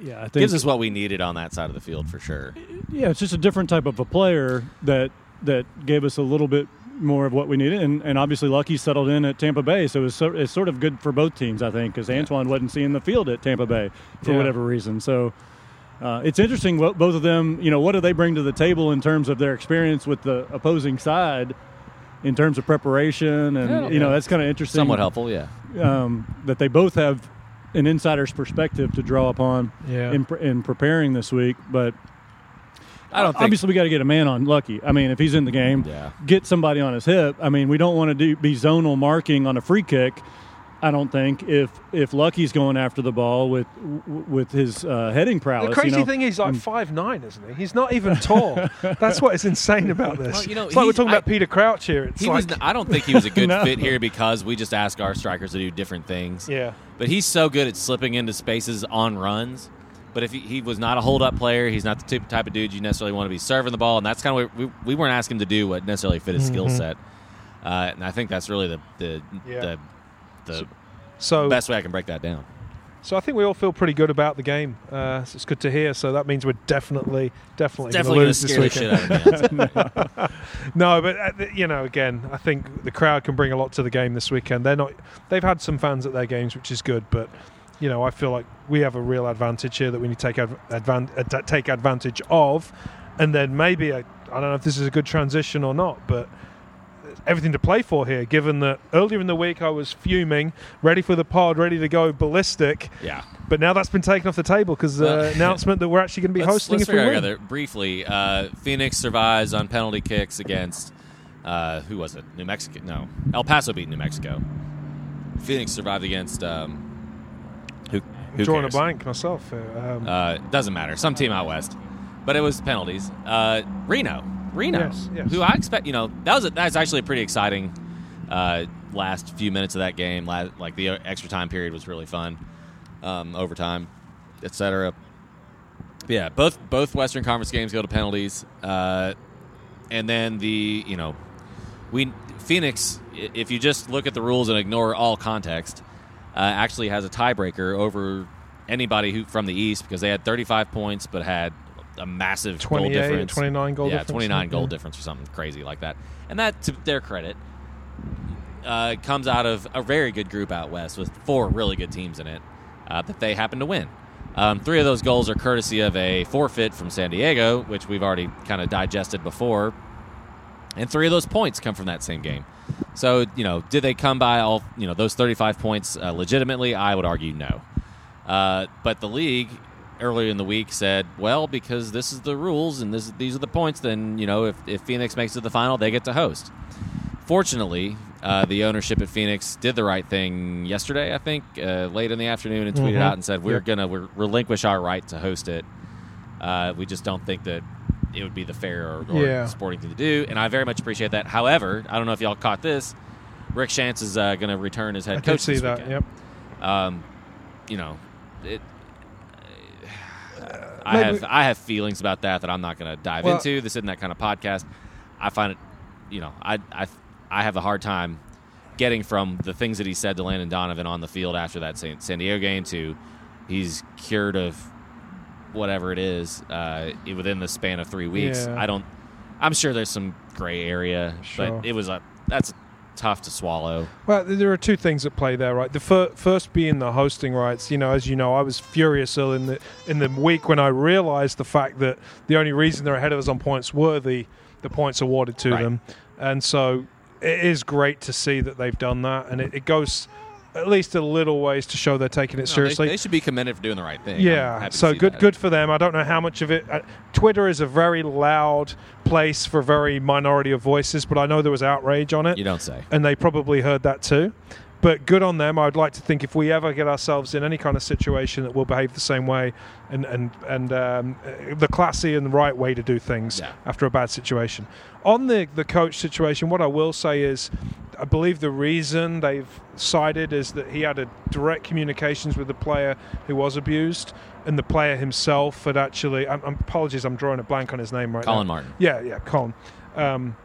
yeah, I think gives us what we needed on that side of the field for sure. yeah, it's just a different type of a player that that gave us a little bit more of what we needed, and, and obviously Lucky settled in at Tampa Bay, so it was so, it's sort of good for both teams, I think, because Antoine wasn't seeing the field at Tampa Bay for Yeah. whatever reason. So uh, it's interesting what both of them, you know, what do they bring to the table in terms of their experience with the opposing side, in terms of preparation, and Yeah. you know, that's kind of interesting. Somewhat helpful, yeah. um, that they both have an insider's perspective to draw upon Yeah. in, in preparing this week. But I don't think. obviously we got to get a man on Lucky. I mean, if he's in the game, Yeah. get somebody on his hip. I mean, we don't want to do be zonal marking on a free kick. I don't think if if Lucky's going after the ball with with his uh, heading prowess. The crazy you know, thing is, like five nine, isn't he? He's not even tall. *laughs* That's what is insane about this. Well, you know, it's like we're he's- talking about I- Peter Crouch here. It's He like, was. I don't think he was a *laughs* good No. fit here because we just ask our strikers to do different things. yeah, But he's so good at slipping into spaces on runs. But if he, he was not a hold up player, he's not the type, type of dude you necessarily want to be serving the ball, and that's kind of what we, we weren't asking him to do what necessarily fit his skill Mhm. set. Uh, and I think that's really the the Yeah. the, the so best way I can break that down. so I think we all feel pretty good about the game. Uh, so it's good to hear. So that means we're definitely, definitely, Definitely going going to to lose this weekend. shit out of me. *laughs* *laughs* No, but uh, you know, again, I think the crowd can bring a lot to the game this weekend. They're not; they've had some fans at their games, which is good. But you know, I feel like we have a real advantage here that we need to take adv- advan- uh, take advantage of, and then maybe I, I don't know if this is a good transition or not, but everything to play for here. Given that earlier in the week I was fuming, ready for the pod, ready to go ballistic, yeah. but now that's been taken off the table because the Well, *laughs* announcement that we're actually going to be hosting let's if we figure win. together briefly. Uh, Phoenix survives on penalty kicks against uh, who was it? New Mexico? No, El Paso beat New Mexico. Phoenix survived against um, who? who Drawing a blank myself. Um, Uh, doesn't matter. Some team out west, but it was penalties. Uh, Reno, Reno, Yes, yes. who I expect. You know, that was a, that was actually a pretty exciting uh, last few minutes of that game. Like the extra time period was really fun, um, overtime, etc. Yeah, both both Western Conference games go to penalties, uh, and then the you know we Phoenix. If you just look at the rules and ignore all context, uh, actually has a tiebreaker over anybody who from the East because they had 35 points but had a massive goal difference. 29 goal yeah, difference, 29 goal difference or something crazy like that. And that, to their credit, uh, comes out of a very good group out west with four really good teams in it uh, that they happen to win. Um, three of those goals are courtesy of a forfeit from San Diego, which we've already kind of digested before, and three of those points come from that same game. So, you know, did they come by all you know those 35 points uh, legitimately? I would argue no. Uh, but the league earlier in the week said, well, because this is the rules and this, these are the points, then you know if, if Phoenix makes it to the final, they get to host. Fortunately, uh, the ownership at Phoenix did the right thing yesterday. I think uh, late in the afternoon and tweeted Mhm. out and said we're Yep. gonna we're relinquish our right to host it. Uh, we just don't think that it would be the fair or, or Yeah. sporting thing to do, and I very much appreciate that. However, I don't know if y'all caught this. Rick Schantz is uh, going to return as head I coach see that. weekend. Yep. Um, you know, it. I maybe- have I have feelings about that that I'm not going to dive Well- into. This isn't that kind of podcast. I find it, you know, I I I have a hard time getting from the things that he said to Landon Donovan on the field after that San, San Diego game to he's cured of whatever it is uh, within the span of three weeks. Yeah. I don't. I'm sure there's some gray area, Sure. but it was a that's tough to swallow. Well, there are two things at play there, right? The fir- first being the hosting rights. You know, as you know, I was furious early in the in the week when I realised the fact that the only reason they're ahead of us on points were the the points awarded to Right. them, and so it is great to see that they've done that, and it, it goes at least a little ways to show they're taking it No, seriously. they, should be commended for doing the right thing. Yeah, so good, that. good for them. I don't know how much of it. Uh, Twitter is a very loud place for a very minority of voices, but I know there was outrage on it You don't say. and they probably heard that too. But good on them. I'd like to think if we ever get ourselves in any kind of situation that we'll behave the same way and and and um, uh, the classy and the right way to do things Yeah. after a bad situation. On the the coach situation, what I will say is, I believe the reason they've cited is that he had a direct communications with the player who was abused, and the player himself had actually. I'm, I'm apologies, I'm drawing a blank on his name right now. Colin Martin. Yeah, yeah, Colin. Um,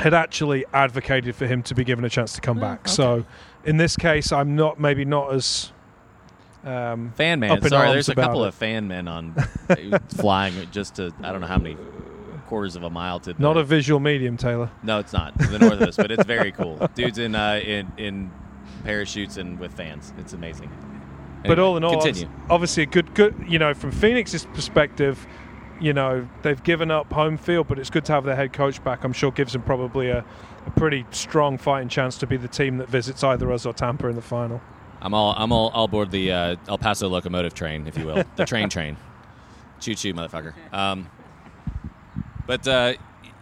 had actually advocated for him to be given a chance to come Yeah, back. okay. So, in this case, I'm not maybe not as. Um, Fan man. Sorry, there's a couple it. of fan men on *laughs* flying just to I don't know how many quarters of a mile to. The, not a visual medium, Taylor. No, it's not to the north of us, but it's very cool. *laughs* Dudes in uh, in in parachutes and with fans. It's amazing. but all in all, continue. obviously a good, good. You know, from Phoenix's perspective, you know they've given up home field, but it's good to have their head coach back. I'm sure gives them probably a, a pretty strong fighting chance to be the team that visits either us or Tampa in the final. I'm all I'm all, all aboard the uh, El Paso locomotive train, if you will, the *laughs* train train. Choo choo, motherfucker. Um, but uh,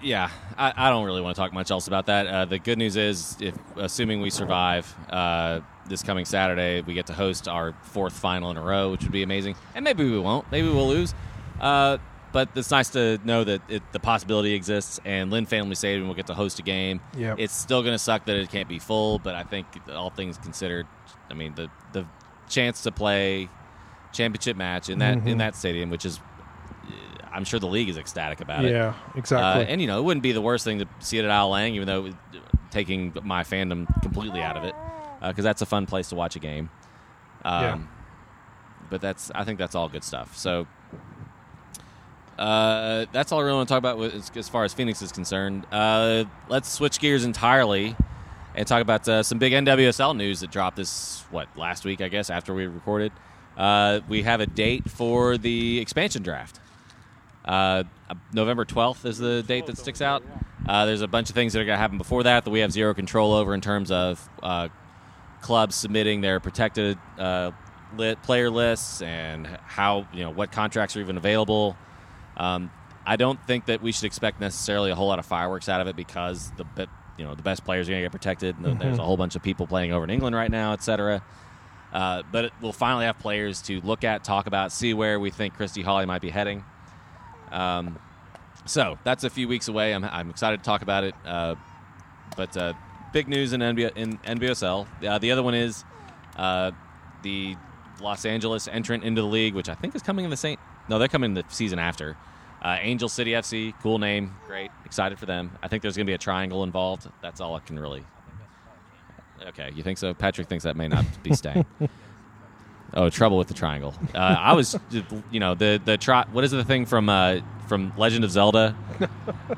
yeah, I, I don't really want to talk much else about that. Uh, the good news is, if assuming we survive uh, this coming Saturday, we get to host our fourth final in a row, which would be amazing. And maybe we won't. Maybe we'll lose. Uh, but it's nice to know that it, the possibility exists, and Lynn Family Stadium will get to host a game. It's still going to suck that it can't be full, but I think all things considered, I mean the the chance to play championship match in that in that stadium, which is, I'm sure the league is ecstatic about it. Yeah, Uh, exactly. and you know, it wouldn't be the worst thing to see it at Al Lang, even though it- taking my fandom completely out of it, because that's a fun place to watch a game. Um, Yeah. But that's, I think that's all good stuff. So uh, that's all I really want to talk about with, as, far as Phoenix is concerned. Uh, let's switch gears entirely and talk about uh, some big NWSL news that dropped this what last week, I guess, after we recorded. Uh, we have a date for the expansion draft. Uh, November 12th is the date that sticks out. Uh, there's a bunch of things that are going to happen before that that we have zero control over in terms of uh, clubs submitting their protected uh, player lists and how you know what contracts are even available. Um, I don't think that we should expect necessarily a whole lot of fireworks out of it because the be- you know the best players are going to get protected. And There's a whole bunch of people playing over in England right now, et cetera. Uh, but it, we'll finally have players to look at, talk about, see where we think Christy Holly might be heading. Um, so that's a few weeks away. I'm, I'm excited to talk about it. Uh, but uh, big news in, NB- in NBSL. Uh, the other one is uh, the Los Angeles entrant into the league, which I think is coming in the same. No, they're coming the season after. Uh, Angel City FC, cool name, great, excited for them. I think there's going to be a triangle involved. That's all I can really. Okay, you think so? Patrick thinks that may not be staying. *laughs* Oh, trouble with the triangle. Uh, I was, you know, the the tri- What is the thing from uh, from Legend of Zelda?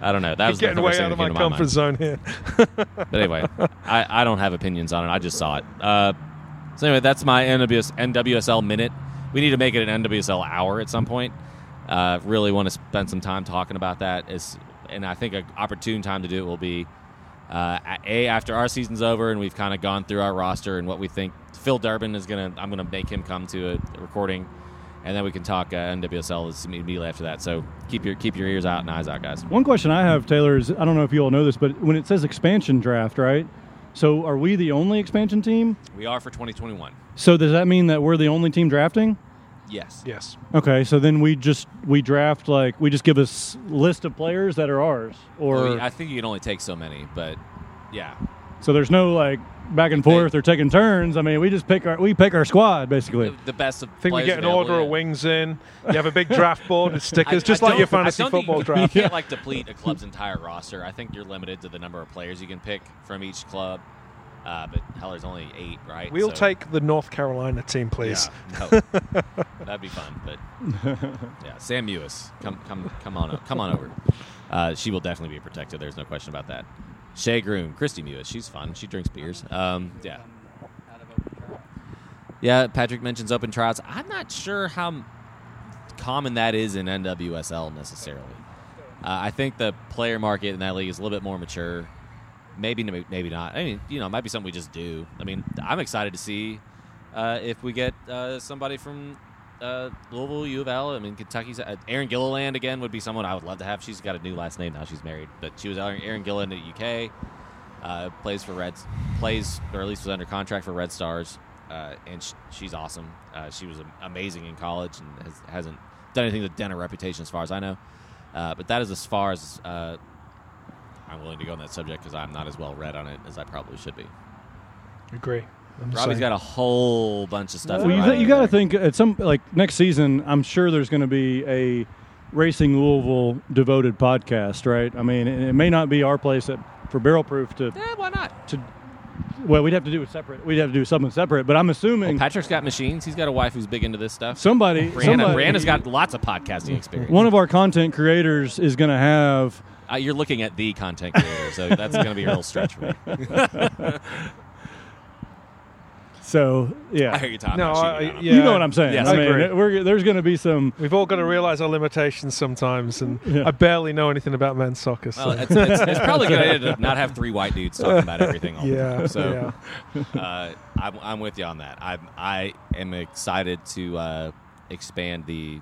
I don't know. That was Getting way out of my comfort mind. zone here. But anyway, I, I don't have opinions on it. I just saw it. So anyway, that's my NWS, NWSL minute. We need to make it an NWSL hour at some point. Uh, really want to spend some time talking about that. Is and I think an opportune time to do it will be uh, a after our season's over and we've kind of gone through our roster and what we think. Phil Durbin is gonna. I'm gonna make him come to a recording, and then we can talk uh, NWSL immediately after that. So keep your keep your ears out and eyes out, guys. One question I have, Taylor, is I don't know if you all know this, but when it says expansion draft, right? So are we the only expansion team? We are for 2021. So does that mean that we're the only team drafting? Yes. Yes. Okay, so then we just we draft like we just give a s- list of players that are ours, or Well, I think you can only take so many, but yeah, so there's no like back and forth or taking turns. I mean, we just pick our we pick our squad basically. the, the best of I think we get an order yeah. of wings in. You have a big draft *laughs* board with stickers, I just like don't- your fantasy I don't think football you, draft. You can't *laughs* like deplete a club's entire roster. I think you're limited to the number of players you can pick from each club. Uh, but hell, there's only eight, right? We'll So- take the North Carolina team, please. Yeah, no. *laughs* that'd be fun. But yeah, Sam Mewis, come come come on come on over. Uh, she will definitely be protected. There's no question about that. Shea Groom, Kristie Mewis, she's fun. She drinks beers. Um, yeah. Yeah, Patrick mentions open tryouts. I'm not sure how common that is in NWSL necessarily. Uh, I think the player market in that league is a little bit more mature. Maybe, maybe not. I mean, you know, it might be something we just do. I mean, I'm excited to see uh, if we get uh, somebody from uh, Louisville, U of L. I mean, Kentucky's uh, Erin Gilliland again would be someone I would love to have. She's got a new last name now. She's married, but she was Erin Gilliland at UK. Uh, plays for Reds, plays or at least was under contract for Red Stars, uh, and sh- she's awesome. Uh, she was amazing in college and has, hasn't done anything to dent her reputation, as far as I know. Uh, but that is as far as I'm willing to go on that subject because I'm not as well read on it as I probably should be. Agree. I'm Robbie's same. got a whole bunch of stuff. Well, you, right th- you got to think at some like next season. I'm sure there's going to be a Racing Louisville devoted podcast, right? I mean, it, it may not be our place at, for Barrel Proof to Eh, why not? to. Well, we'd have to do it separate. We'd have to do something separate. But I'm assuming Well, Patrick's got machines. He's got a wife who's big into this stuff. somebody, Brianna, somebody Brianna's got lots of podcasting experience. one of our content creators is going to have. Uh, you're looking at the content creator, so that's going to be a real stretch for me. *laughs* So yeah, I hear you, Tom. No, I'm I- cheating on yeah. you know what I'm saying. Yes, I I mean, we're, there's going to be some. We've all got to realize our limitations sometimes, and Yeah. I barely know anything about men's soccer. So. Well, it's, it's, it's *laughs* probably good to not have three white dudes talking about everything all the yeah, time. So yeah. uh, I'm, I'm with you on that. I'm, I am excited to uh, expand the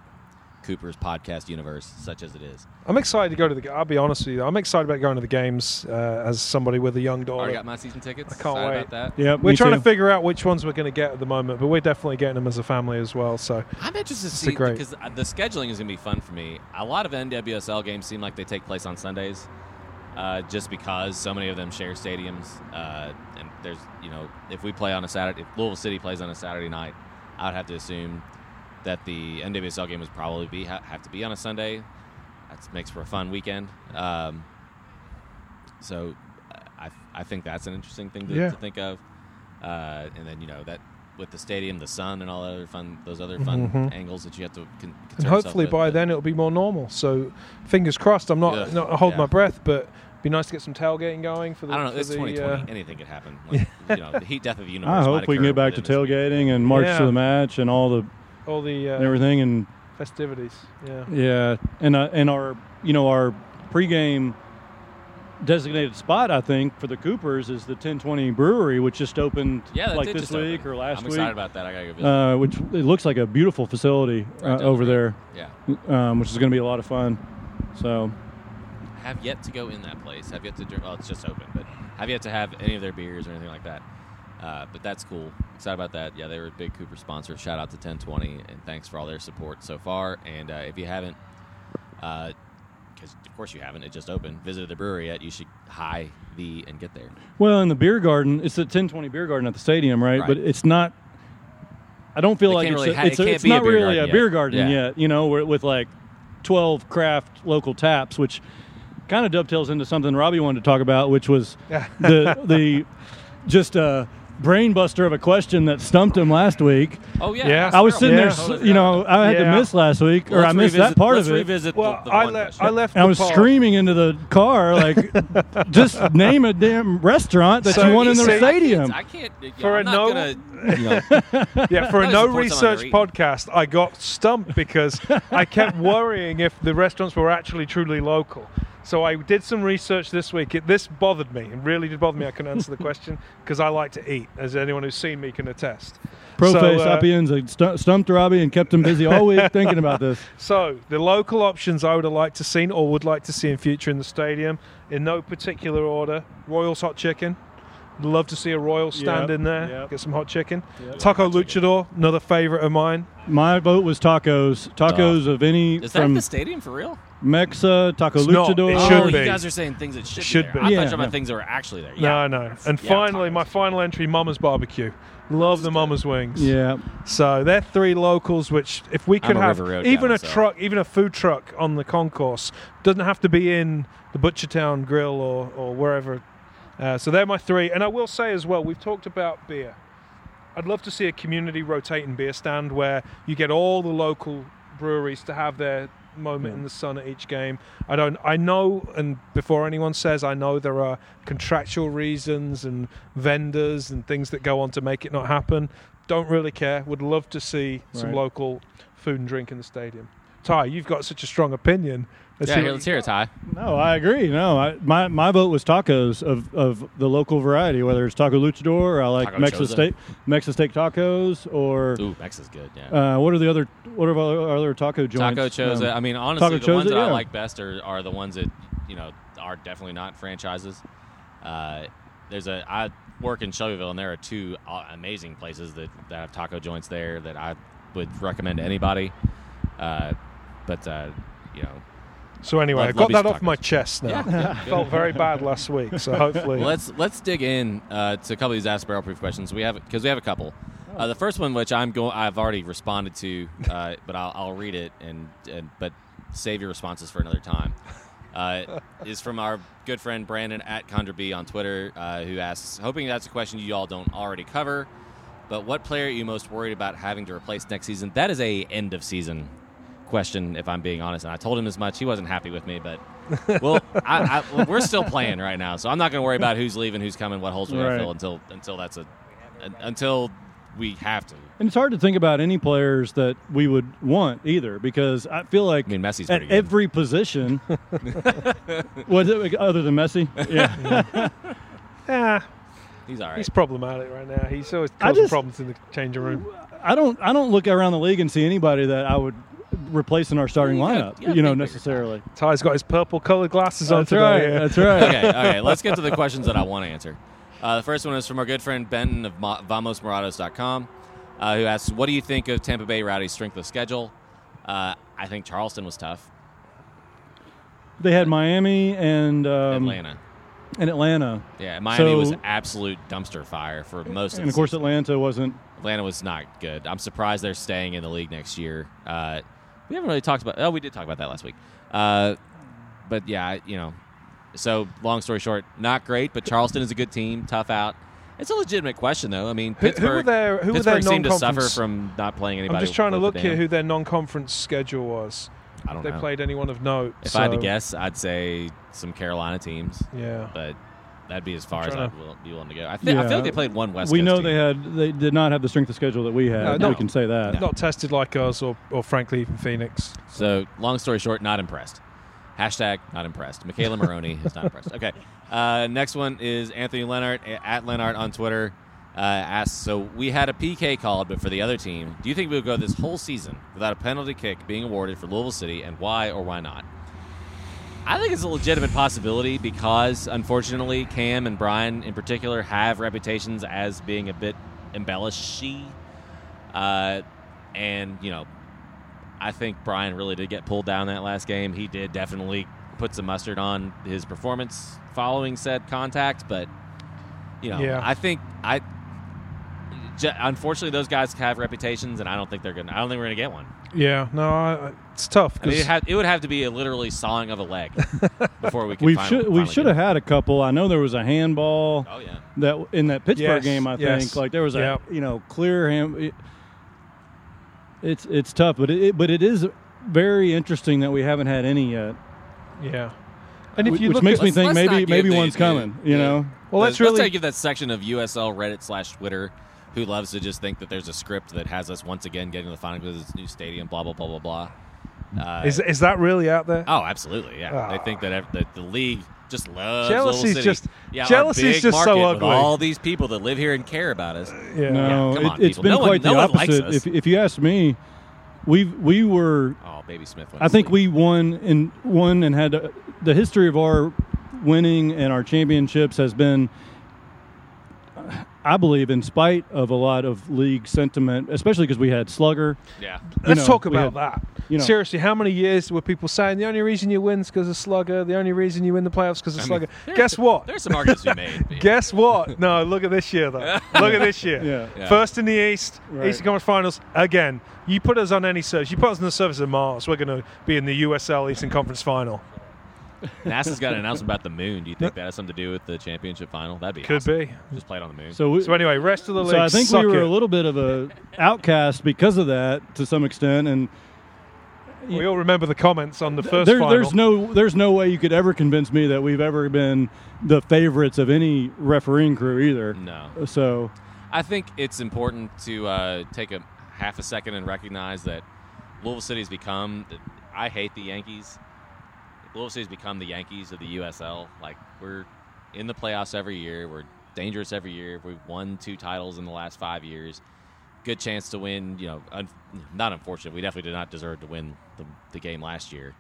Cooper's podcast universe, such as it is. I'm excited to go to the. I'll be honest with you. I'm excited about going to the games uh, as somebody with a young daughter. Already got my season tickets. I can't Excited wait. about that. Yeah, We're trying too. to figure out which ones we're going to get at the moment, but we're definitely getting them as a family as well. So I'm interested to see because uh, the scheduling is going to be fun for me. A lot of NWSL games seem like they take place on Sundays, uh, just because so many of them share stadiums. Uh, and there's, you know, if we play on a Saturday, if Louisville City plays on a Saturday night, I would have to assume that the NWSL game would probably be ha- have to be on a Sunday. That makes for a fun weekend. Um, so I, I think that's an interesting thing to, Yeah. to think of. Uh, and then you know that with the stadium, the sun, and all the other fun, those other fun Mhm. angles that you have to con- and hopefully with, by then it'll be more normal. So fingers crossed. I'm not Yeah. not hold Yeah. my breath, but be nice to get some tailgating going for the. I don't know. It's the, 2020. uh, Anything could happen. *laughs* Like, you know, the heat death of the universe. I might hope we can get back to within this week. tailgating and march Yeah. to the match and all the all the uh, and everything and festivities. Yeah. yeah and uh, and our you know our pregame designated spot I think for the Coopers is the 1020 Brewery which just opened Yeah, like this week open. or last I'm week. excited about that. I gotta go visit. uh, which it looks like a beautiful facility Right uh, over the there, yeah. um, which is going to be a lot of fun. So Have yet to go in that place. Have yet to drink. Well, it's just open, but have yet to have any of their beers or anything like that. Uh, but that's cool. Excited about that. Yeah, they were a big Cooper sponsor. Shout out to 1020 and thanks for all their support so far. And uh, if you haven't, because of course you haven't, it just opened. Visited the brewery yet? You should high the and get there. well, in the beer garden, it's the 1020 beer garden at the stadium, right? Right. But it's not. I don't feel They like it's, really a- ha- it's, it a- can't it's not beer really garden a yet. beer garden Yeah. yet. You know, where- with like 12 craft local taps, which kind of dovetails into something Robbie wanted to talk about, which was the the *laughs* just a brain buster of a question that stumped him last week. Oh yeah, Yeah. I was sitting Yeah. there, s- you know, I had Yeah. to miss last week, or Let's I missed revisit- that part let's of it. Revisit Well, the, the I, one le- I left. I was pod. screaming into the car, *laughs* like, just name a damn restaurant that So you want in the you see- stadium. I can't. You know, For a I'm not no- gonna, you know, *laughs* Yeah, for a no research podcast, I got stumped because I kept worrying if the restaurants were actually truly local. So I did some research this week. It, this bothered me. It really did bother me. I couldn't answer the *laughs* question because I like to eat, as anyone who's seen me can attest. Profe so, uh, Sapiens stu- stumped Robbie and kept him busy all week thinking about this. *laughs* So the local options I would have liked to seen or would like to see in future in the stadium, in no particular order: Royals hot chicken. Love to see a Royal stand Yep, in there. yep. Get some hot chicken. Yep. Taco Luchador, another favorite of mine. My vote was tacos. Tacos of any is that from the stadium for real? Mexa, Taco It's not. Luchador. It oh, should you guys are saying things that should, Should be. be. I Yeah, thought you were talking yeah. about things that were actually there. Yeah. No, no. And Yeah, finally, tacos. my final entry, Mama's Barbecue. Love the Mama's Wings. Yeah, So they're three locals. Which, if we I'm could a have River Road guy even a myself. truck, even a food truck on the concourse, doesn't have to be in the Butchertown Grill or or wherever. Uh, so they're my three. And I will say as well, we've talked about beer. I'd love to see a community rotating beer stand where you get all the local breweries to have their moment Yeah. in the sun at each game. I don't I know and before anyone says I know there are contractual reasons and vendors and things that go on to make it not happen. Don't really care. Would love to see some local food and drink in the stadium. Ty, you've got such a strong opinion. Let's Yeah, hear here, what let's hear it, Ty. no, I agree. No, I, my my vote was tacos of, of the local variety, whether it's Taco Luchador or I like Taco Mexican Choza. steak, Mexican steak tacos, or Ooh, Mex is good. Yeah. uh, what are the other what are other, other taco joints? Taco Choza. Um, I mean, honestly, Taco the ones Choza, that I like best are, are the ones that you know are definitely not franchises. Uh, there's a I work in Shelbyville, and there are two amazing places that, that have taco joints there that I would recommend to anybody. Uh, but uh, you know, So anyway, Love- I got that off my chest now. Yeah, yeah, *laughs* felt very bad last week, so *laughs* hopefully Well, let's let's dig in uh, to a couple of these ask barrel proof questions. We have because we have a couple. Uh, the first one, which I'm going, I've already responded to, uh, *laughs* but I'll, I'll read it and, and but save your responses for another time. Uh, is from our good friend Brandon at Condra B on Twitter, uh, who asks, hoping that's a question you all don't already cover, but what player are you most worried about having to replace next season? That is a end of season question, if I'm being honest. And I told him as much. He wasn't happy with me, but *laughs* well, I, I, we're still playing right now, so I'm not going to worry about who's leaving, who's coming, what holes we got to Right. fill until until that's a un- until we have to. And it's hard to think about any players that we would want either, because I feel like I mean, Messi's at good. every position, *laughs* was it other than Messi? Yeah, *laughs* Ah, He's all right. he's problematic right now. He's always causing just- problems in the changing room. I don't. I don't look around the league and see anybody that I would replace in our starting You lineup. you gotta You know, necessarily. Ty's got his purple colored glasses on That's today. right. yeah. That's right. okay, okay. Let's get to the questions that I want to answer. Uh, the first one is from our good friend Benton of Mo- VamosMorados.com, uh, who asks, "What do you think of Tampa Bay Rowdy's strength of schedule?" Uh, I think Charleston was tough. They had Miami and um, Atlanta, and Atlanta, yeah, Miami So- was absolute dumpster fire for most. and of of course season. Atlanta wasn't. Atlanta was not good. I'm surprised they're staying in the league next year. Uh, we haven't really talked about. Oh, we did talk about that last week. Uh, but yeah, you know. So long story short, not great. But Charleston is a good team, tough out. It's a legitimate question, though. I mean, Who- who Pittsburgh. were their- who were Pittsburgh their seemed to suffer from not playing anybody. I'm just trying to look here who their non-conference schedule was. I don't They know. played anyone of note. if I had to guess, I'd say some Carolina teams, yeah. but that'd be as far as I'd to- will, be willing to go. I, thi- I feel like they played one West. we Coast know team. they had. They did not have the strength of schedule that we had. No, no. We can say that. Not tested like us, or, or frankly, even Phoenix. So, long story short, not impressed. Hashtag not impressed. Michaela Maroney is not impressed. Okay. Uh, next one is Anthony Leonard at Leonard on Twitter. Uh, asks, so we had a PK called, but for the other team, do you think we would go this whole season without a penalty kick being awarded for Louisville City, and why or why not? I think it's a legitimate possibility because, unfortunately, Cam and Brian in particular have reputations as being a bit embellishy. Uh, and, you know, I think Brian really did get pulled down that last game. He did definitely put some mustard on his performance following said contact, but you know, Yeah. I think I. Unfortunately, those guys have reputations, and I don't think they're gonna. I don't think we're gonna get one. Yeah, no, I, I- it's tough. I mean, it, 'cause- had, it would have to be a literally sawing of a leg before we could. *laughs* We finally- should. We should have had a couple. I know there was a handball. Oh yeah. that in that Pittsburgh Yes, game, I yes. think like there was a Yep. you know clear hand. It, it's it's tough, but it, but it is very interesting that we haven't had any yet, yeah. And if which you look makes at, me think let's maybe not give maybe the- one's the- coming. You the- know, Well, let's, let's really- let's not give that section of USL Reddit slash Twitter who loves to just think that there's a script that has us once again getting to the final because it's a new stadium, blah blah blah blah blah. Uh, is is that really out there? Oh, absolutely. Yeah, they Ah. think that, ev- that the league just loves Jealousy's Little City. just- yeah, our jealousy's just so ugly. all these people that live here and care about us. yeah. no, Yeah, come on, it, has been No quite no the one likes opposite. If if you ask me, we we were. Oh, baby Smith. went I think we won and won and had uh, the history of our winning and our championships has been I believe in spite of a lot of league sentiment especially because we had slugger Yeah. Let's know, talk about had- that. you know- Seriously, how many years were people saying the only reason you win is because of Slugger? The only reason you win the playoffs because of I Slugger? there's- Guess what? There's some arguments to be made. *laughs* Guess what? No, look at this year though. *laughs* look at this year. Yeah. Yeah. First in the East, Right. Eastern Conference Finals. Again, you put us on any service, You put us on the surface of Mars. We're going to be in the USL Eastern Conference Final. NASA's got an *laughs* announcement about the moon. Do you think that has something to do with the championship final? That'd be Could awesome. be. Just play it on the moon. so we, So anyway, rest of the league. so I think suck we were it. a little bit of a *laughs* outcast because of that to some extent and We all remember the comments on the first there, final. there's no there's no way you could ever convince me that we've ever been the favorites of any refereeing crew either no. so I think it's important to uh, take a half a second and recognize that Louisville City's become. I hate the Yankees. Louisville City's become the Yankees of the USL. Like we're in the playoffs every year. We're dangerous every year. We've won two titles in the last five years. Good chance to win. You know, un- not unfortunate. We definitely did not deserve to win the, the game last year.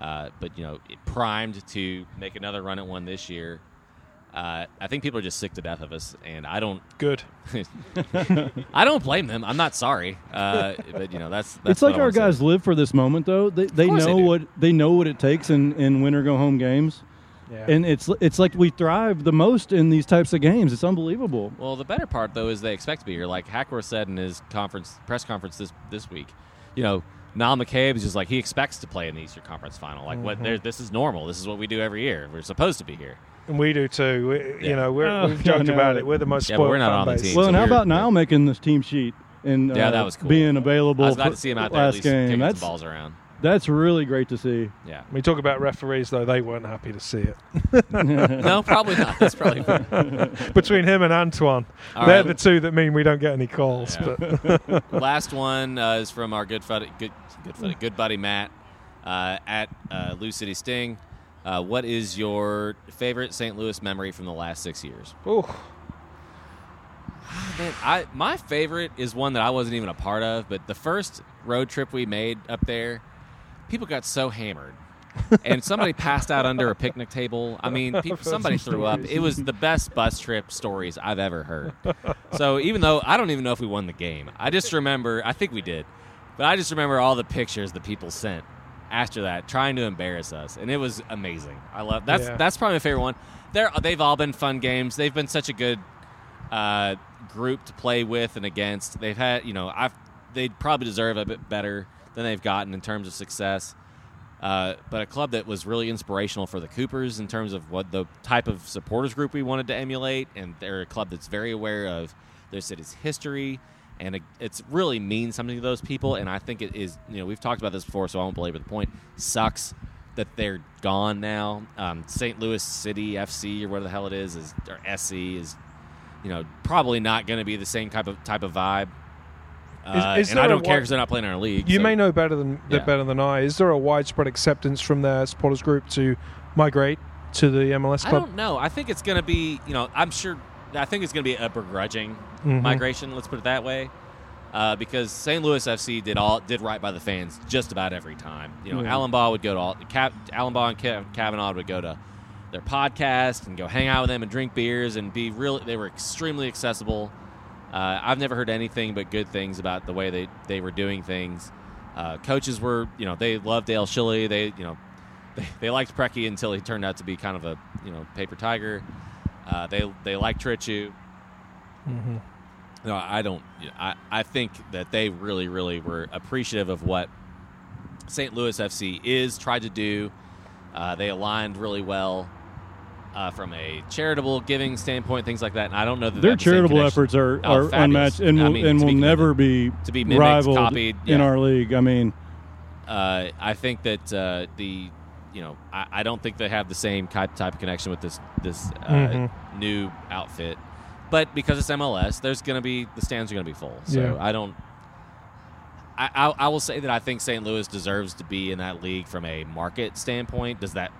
Uh, but you know, it primed to make another run at one this year. Uh, I think people are just sick to death of us, and I don't *laughs* Good. I don't blame them. I'm not sorry, uh, but you know that's, that's it's like our wanna say. guys live for this moment though they, they course they know what they know what it takes in, in win or go home games Yeah. and it's it's like we thrive the most in these types of games it's unbelievable Well, the better part though is they expect to be here. Like Hackworth said in his conference press conference this this week. You know, Niall McCabe is just like he expects to play in the Eastern Conference Final. Like what? This is normal. This is what we do every year. We're supposed to be here. And we do too. We, Yeah. You know, we're, Oh, we've I joked know. about it. We're the most Yeah, but spoiled we're not fan on the base. team. well and how we're- about Niall making this team sheet and Yeah, uh, that was cool. being available I was glad to see him out there last game kicking that's some balls around. That's really great to see. Yeah. We talk about referees, though; they weren't happy to see it. *laughs* no, probably not. That's probably. *laughs* Between him and Antoine, All they're right. the two that mean we don't get any calls. Yeah. But *laughs* Last one uh, is from our good buddy, good, good, buddy, good buddy Matt uh, at uh, Lou City Sting. Uh, what is your favorite St. Louis memory from the last six years? Ooh, Man, I my favorite is one that I wasn't even a part of, but the first road trip we made up there, people got so hammered. and somebody passed out under a picnic table. I mean, pe- *laughs* somebody threw up. It was the best bus trip stories I've ever heard. *laughs* So even though I don't even know if we won the game, I just remember. I think we did, but I just remember all the pictures the people sent after that, trying to embarrass us, and it was amazing. I love that's Yeah. that's probably my favorite one. They're they've all been fun games. They've been such a good uh, group to play with and against. They've had, you know, I've they probably deserve a bit better than they've gotten in terms of success. Uh, but a club that was really inspirational for the Coopers in terms of what the type of supporters group we wanted to emulate, and they're a club that's very aware of their city's history, and it, it's really means something to those people. And I think it is, you know, we've talked about this before, so I won't belabor the point. Sucks that they're gone now. Um, St. Louis City FC or whatever the hell it is is or SC is you know, probably not going to be the same type of type of vibe. Uh, is and there I don't care because they're not playing in our league. you so- may know better than Yeah. better than I. Is there a widespread acceptance from their supporters group to migrate to the MLS I don't know. I think it's going to be. You know, I'm sure. I think it's going to be a begrudging Mhm. migration. Let's put it that way. Uh, because St. Louis FC did all did right by the fans just about every time. You know, Yeah. Alan Baugh would go to all Cap, Alan Baugh and Kev, Kavanaugh would go to their podcast and go hang out with them and drink beers and be really. They were extremely accessible. Uh, I've never heard anything but good things about the way they, they were doing things. Uh, coaches were, you know, they loved Dale Schilly. They, you know, *laughs* they, they liked Preki until he turned out to be kind of a, you know, paper tiger. Uh, they they liked Trittschuh. Mhm. No, I don't. you know, I I think that they really, really were appreciative of what St. Louis FC is tried to do. Uh, they aligned really well uh, from a charitable giving standpoint, things like that. And I don't know that Their they have the charitable efforts are, Oh, are fabulous. unmatched and I will, mean, and will be- never be to be mimicked, rivaled copied, in our league. I mean, uh, I think that uh, the you know I, I don't think they have the same ki- type of connection with this this uh, Mhm. new outfit, but because it's MLS, there's going to be the stands are going to be full. So Yeah. I don't. I, I, I will say that I think St. Louis deserves to be in that league from a market standpoint. Does that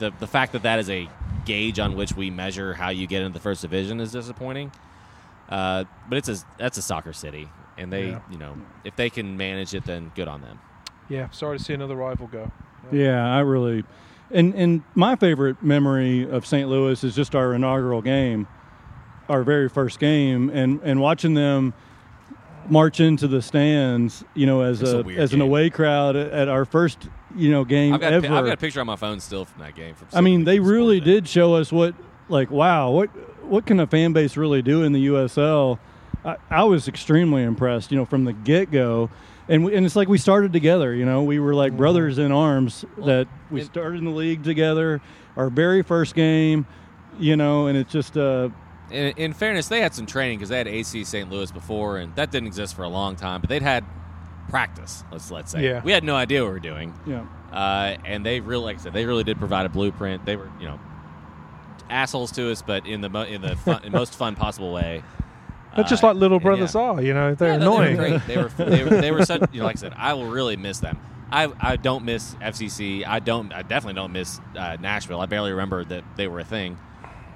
the the fact that that is a gauge on which we measure how you get into the first division is disappointing. Uh, but it's a that's a soccer city, and they Yeah. you know if they can manage it, then good on them. Yeah, sorry to see another rival go. yeah, I really. And and my favorite memory of St. Louis is just our inaugural game, our very first game, and and watching them march into the stands. You know, as It's a a, weird as an game. away crowd at, our first you know game I've got, a ever. pi- I've got a picture on my phone still from that game. From I mean, they really did show us what, like, wow, what what can a fan base really do in the USL? I, I was extremely impressed, you know, from the get go, and we, and it's like we started together. You know, we were like brothers in arms. that we it- started in the league together, our very first game, you know, and it's just uh, In, in fairness, they had some training because they had AC St. Louis before, and that didn't exist for a long time. But they'd had practice. Let's let's say. Yeah. We had no idea what we were doing, yeah, uh, and they really, like I said, they really did provide a blueprint. They were, you know, assholes to us, but in the mo- in the fun, in most fun possible way. They're just Uh, like little and brothers yeah. are, you know. They're Yeah, no, annoying. They were great. They were they were, they were such. You know, like I said, I will really miss them. I, I don't miss FCC. I don't. I definitely don't miss uh, Nashville. I barely remember that they were a thing.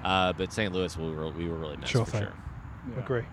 Uh, but St. Louis, we were we were really missed Sure for thing. sure. Agree.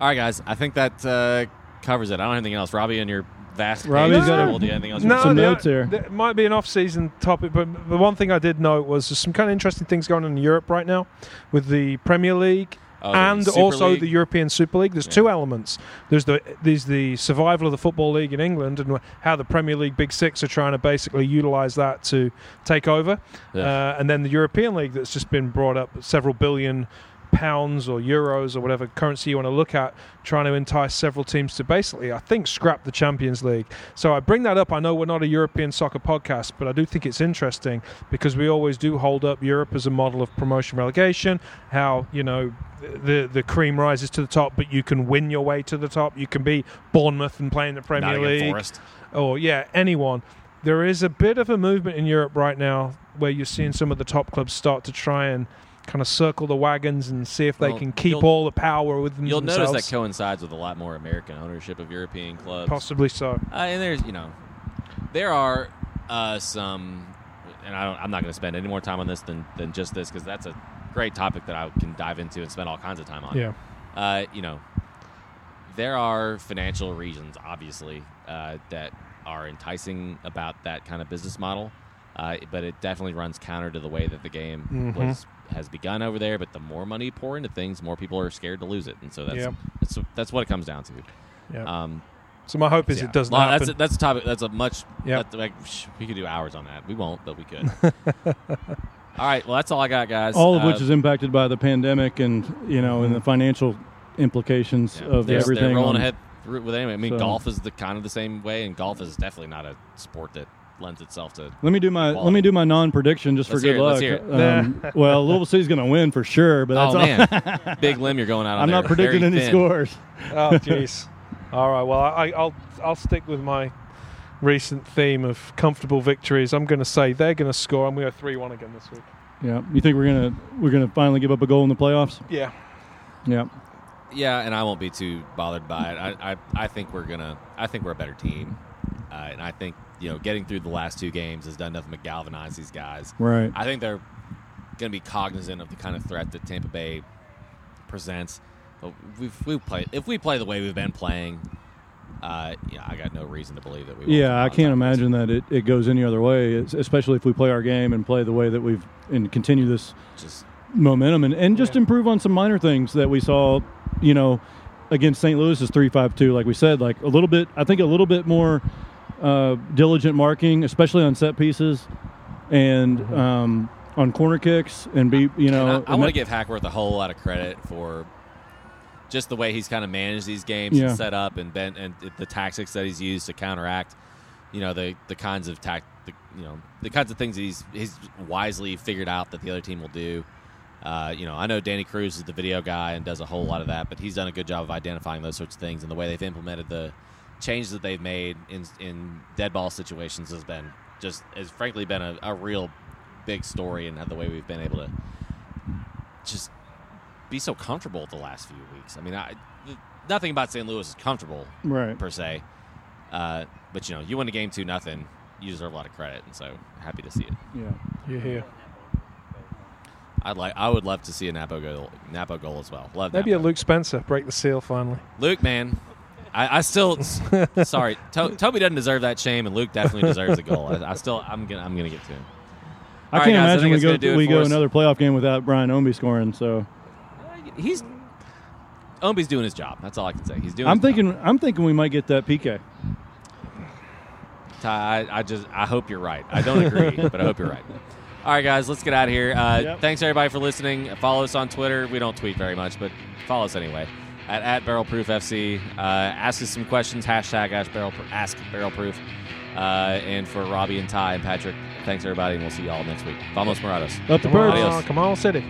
All right, guys. I think that uh, covers it. I don't have anything else. Robbie, and your vast Robbie's page, got a- do you have anything else? you No, want Some the- notes here. There might be an off-season topic, but the one thing I did note was there's some kind of interesting things going on in Europe right now with the Premier League Oh, and Super also League? the European Super League. There's Yeah. two elements. There's the there's the survival of the football league in England and how the Premier League Big Six are trying to basically utilize that to take over, Yeah. uh, and then the European League that's just been brought up several billion pounds or euros or whatever currency you want to look at, trying to entice several teams to basically, I think, scrap the Champions League. So I bring that up. I know we're not a European soccer podcast, but I do think it's interesting because we always do hold up Europe as a model of promotion relegation. How you know the the cream rises to the top, but you can win your way to the top. You can be Bournemouth and play in the Premier Nottingham League Forest. or yeah, anyone. There is a bit of a movement in Europe right now where you're seeing some of the top clubs start to try and kind of circle the wagons and see if they can keep all the power with them You'll themselves. notice that coincides with a lot more American ownership of European clubs. Possibly so. Uh, and there's, you know, there are uh, some, and I don't, I'm not going to spend any more time on this than, than just this because that's a great topic that I can dive into and spend all kinds of time on. Yeah. Uh, you know, there are financial reasons, obviously, uh, that are enticing about that kind of business model. Uh, but it definitely runs counter to the way that the game Mhm. was has begun over there. But the more money you pour into things, more people are scared to lose it, and so that's Yep. that's, that's what it comes down to. Yeah. Um, so my hope is yeah. it doesn't Well, happen. That's a, that's a topic. That's a much. Yep. That, like, we could do hours on that. We won't, but we could. *laughs* all right. Well, that's all I got, guys. all of Uh, which is impacted by the pandemic and you know and the financial implications yeah, of they're, everything. They're rolling on- ahead through with anyway. I mean, So- golf is the kind of the same way, and golf is definitely not a sport that lends itself to. Let me do my let me do my non-prediction just Let's for good hear it, let's luck. hear Um, *laughs* well, Louisville City's going to win for sure, but that's oh all. man, *laughs* big limb you're going out on. I'm there. not predicting Very any thin. scores. oh, jeez. all right. Well, I, I'll I'll stick with my recent theme of comfortable victories. I'm going to say they're going to score. I'm going to three one again this week. Yeah, you think we're gonna we're gonna finally give up a goal in the playoffs? Yeah. Yeah, Yeah, and I won't be too bothered by it. I, I, I think we're gonna. I think we're a better team, uh, and I think you know getting through the last two games has done nothing but galvanize these guys. right. I think they're going to be cognizant of the kind of threat that Tampa Bay presents. But we've, we play if we play the way we've been playing. Uh, yeah, I got no reason to believe that we. Yeah, I can't on top of this. imagine that it, it goes any other way, es- especially if we play our game and play the way that we've and continue this Just momentum and, and just Yeah. improve on some minor things that we saw, you know, against St. Louis's three five two. Like we said, like a little bit. I think a little bit more uh, diligent marking, especially on set pieces and um, on corner kicks, and be you know. And I, I want to give Hackworth a whole lot of credit for just the way he's kind of managed these games Yeah. and set up and been and the tactics that he's used to counteract. You know the the kinds of tact, the, you know the kinds of things that he's he's wisely figured out that the other team will do. Uh, you know, I know Danny Cruz is the video guy and does a whole lot of that, but he's done a good job of identifying those sorts of things. And the way they've implemented the changes that they've made in in dead ball situations has been just has frankly been a, a real big story and the way we've been able to just be so comfortable the last few weeks. I mean, I, nothing about St. Louis is comfortable right. per se, uh, but you know, you win a game two nothing, you deserve a lot of credit, and so happy to see it. Yeah. You're here. I'd like, I would love to see a Napo goal, Napo goal as well. Love Maybe a Luke Spencer break the seal finally. Luke, man. I, I still, sorry, to, Toby doesn't deserve that shame, and Luke definitely deserves a goal. I, I still, I'm gonna, I'm gonna get to him. I All right, can't guys, I imagine think we go do we go us. another playoff game without Brian Ownby scoring. So He's, Ownby's doing his job. That's all I can say. He's doing. I'm his job. thinking I'm thinking we might get that PK. Ty, I, I just I hope you're right. I don't agree, *laughs* but I hope you're right. All right, guys, let's get out of here. Uh, Yep. Thanks everybody for listening. Follow us on Twitter. We don't tweet very much, but follow us anyway at, at Barrel Proof FC. Uh, ask us some questions. Hashtag Ask Barrel, ask Barrel Proof. Uh, and for Robbie and Ty and Patrick, thanks everybody, and we'll see you all next week. Vamos Morados. Up the birds. Adios. come on, City.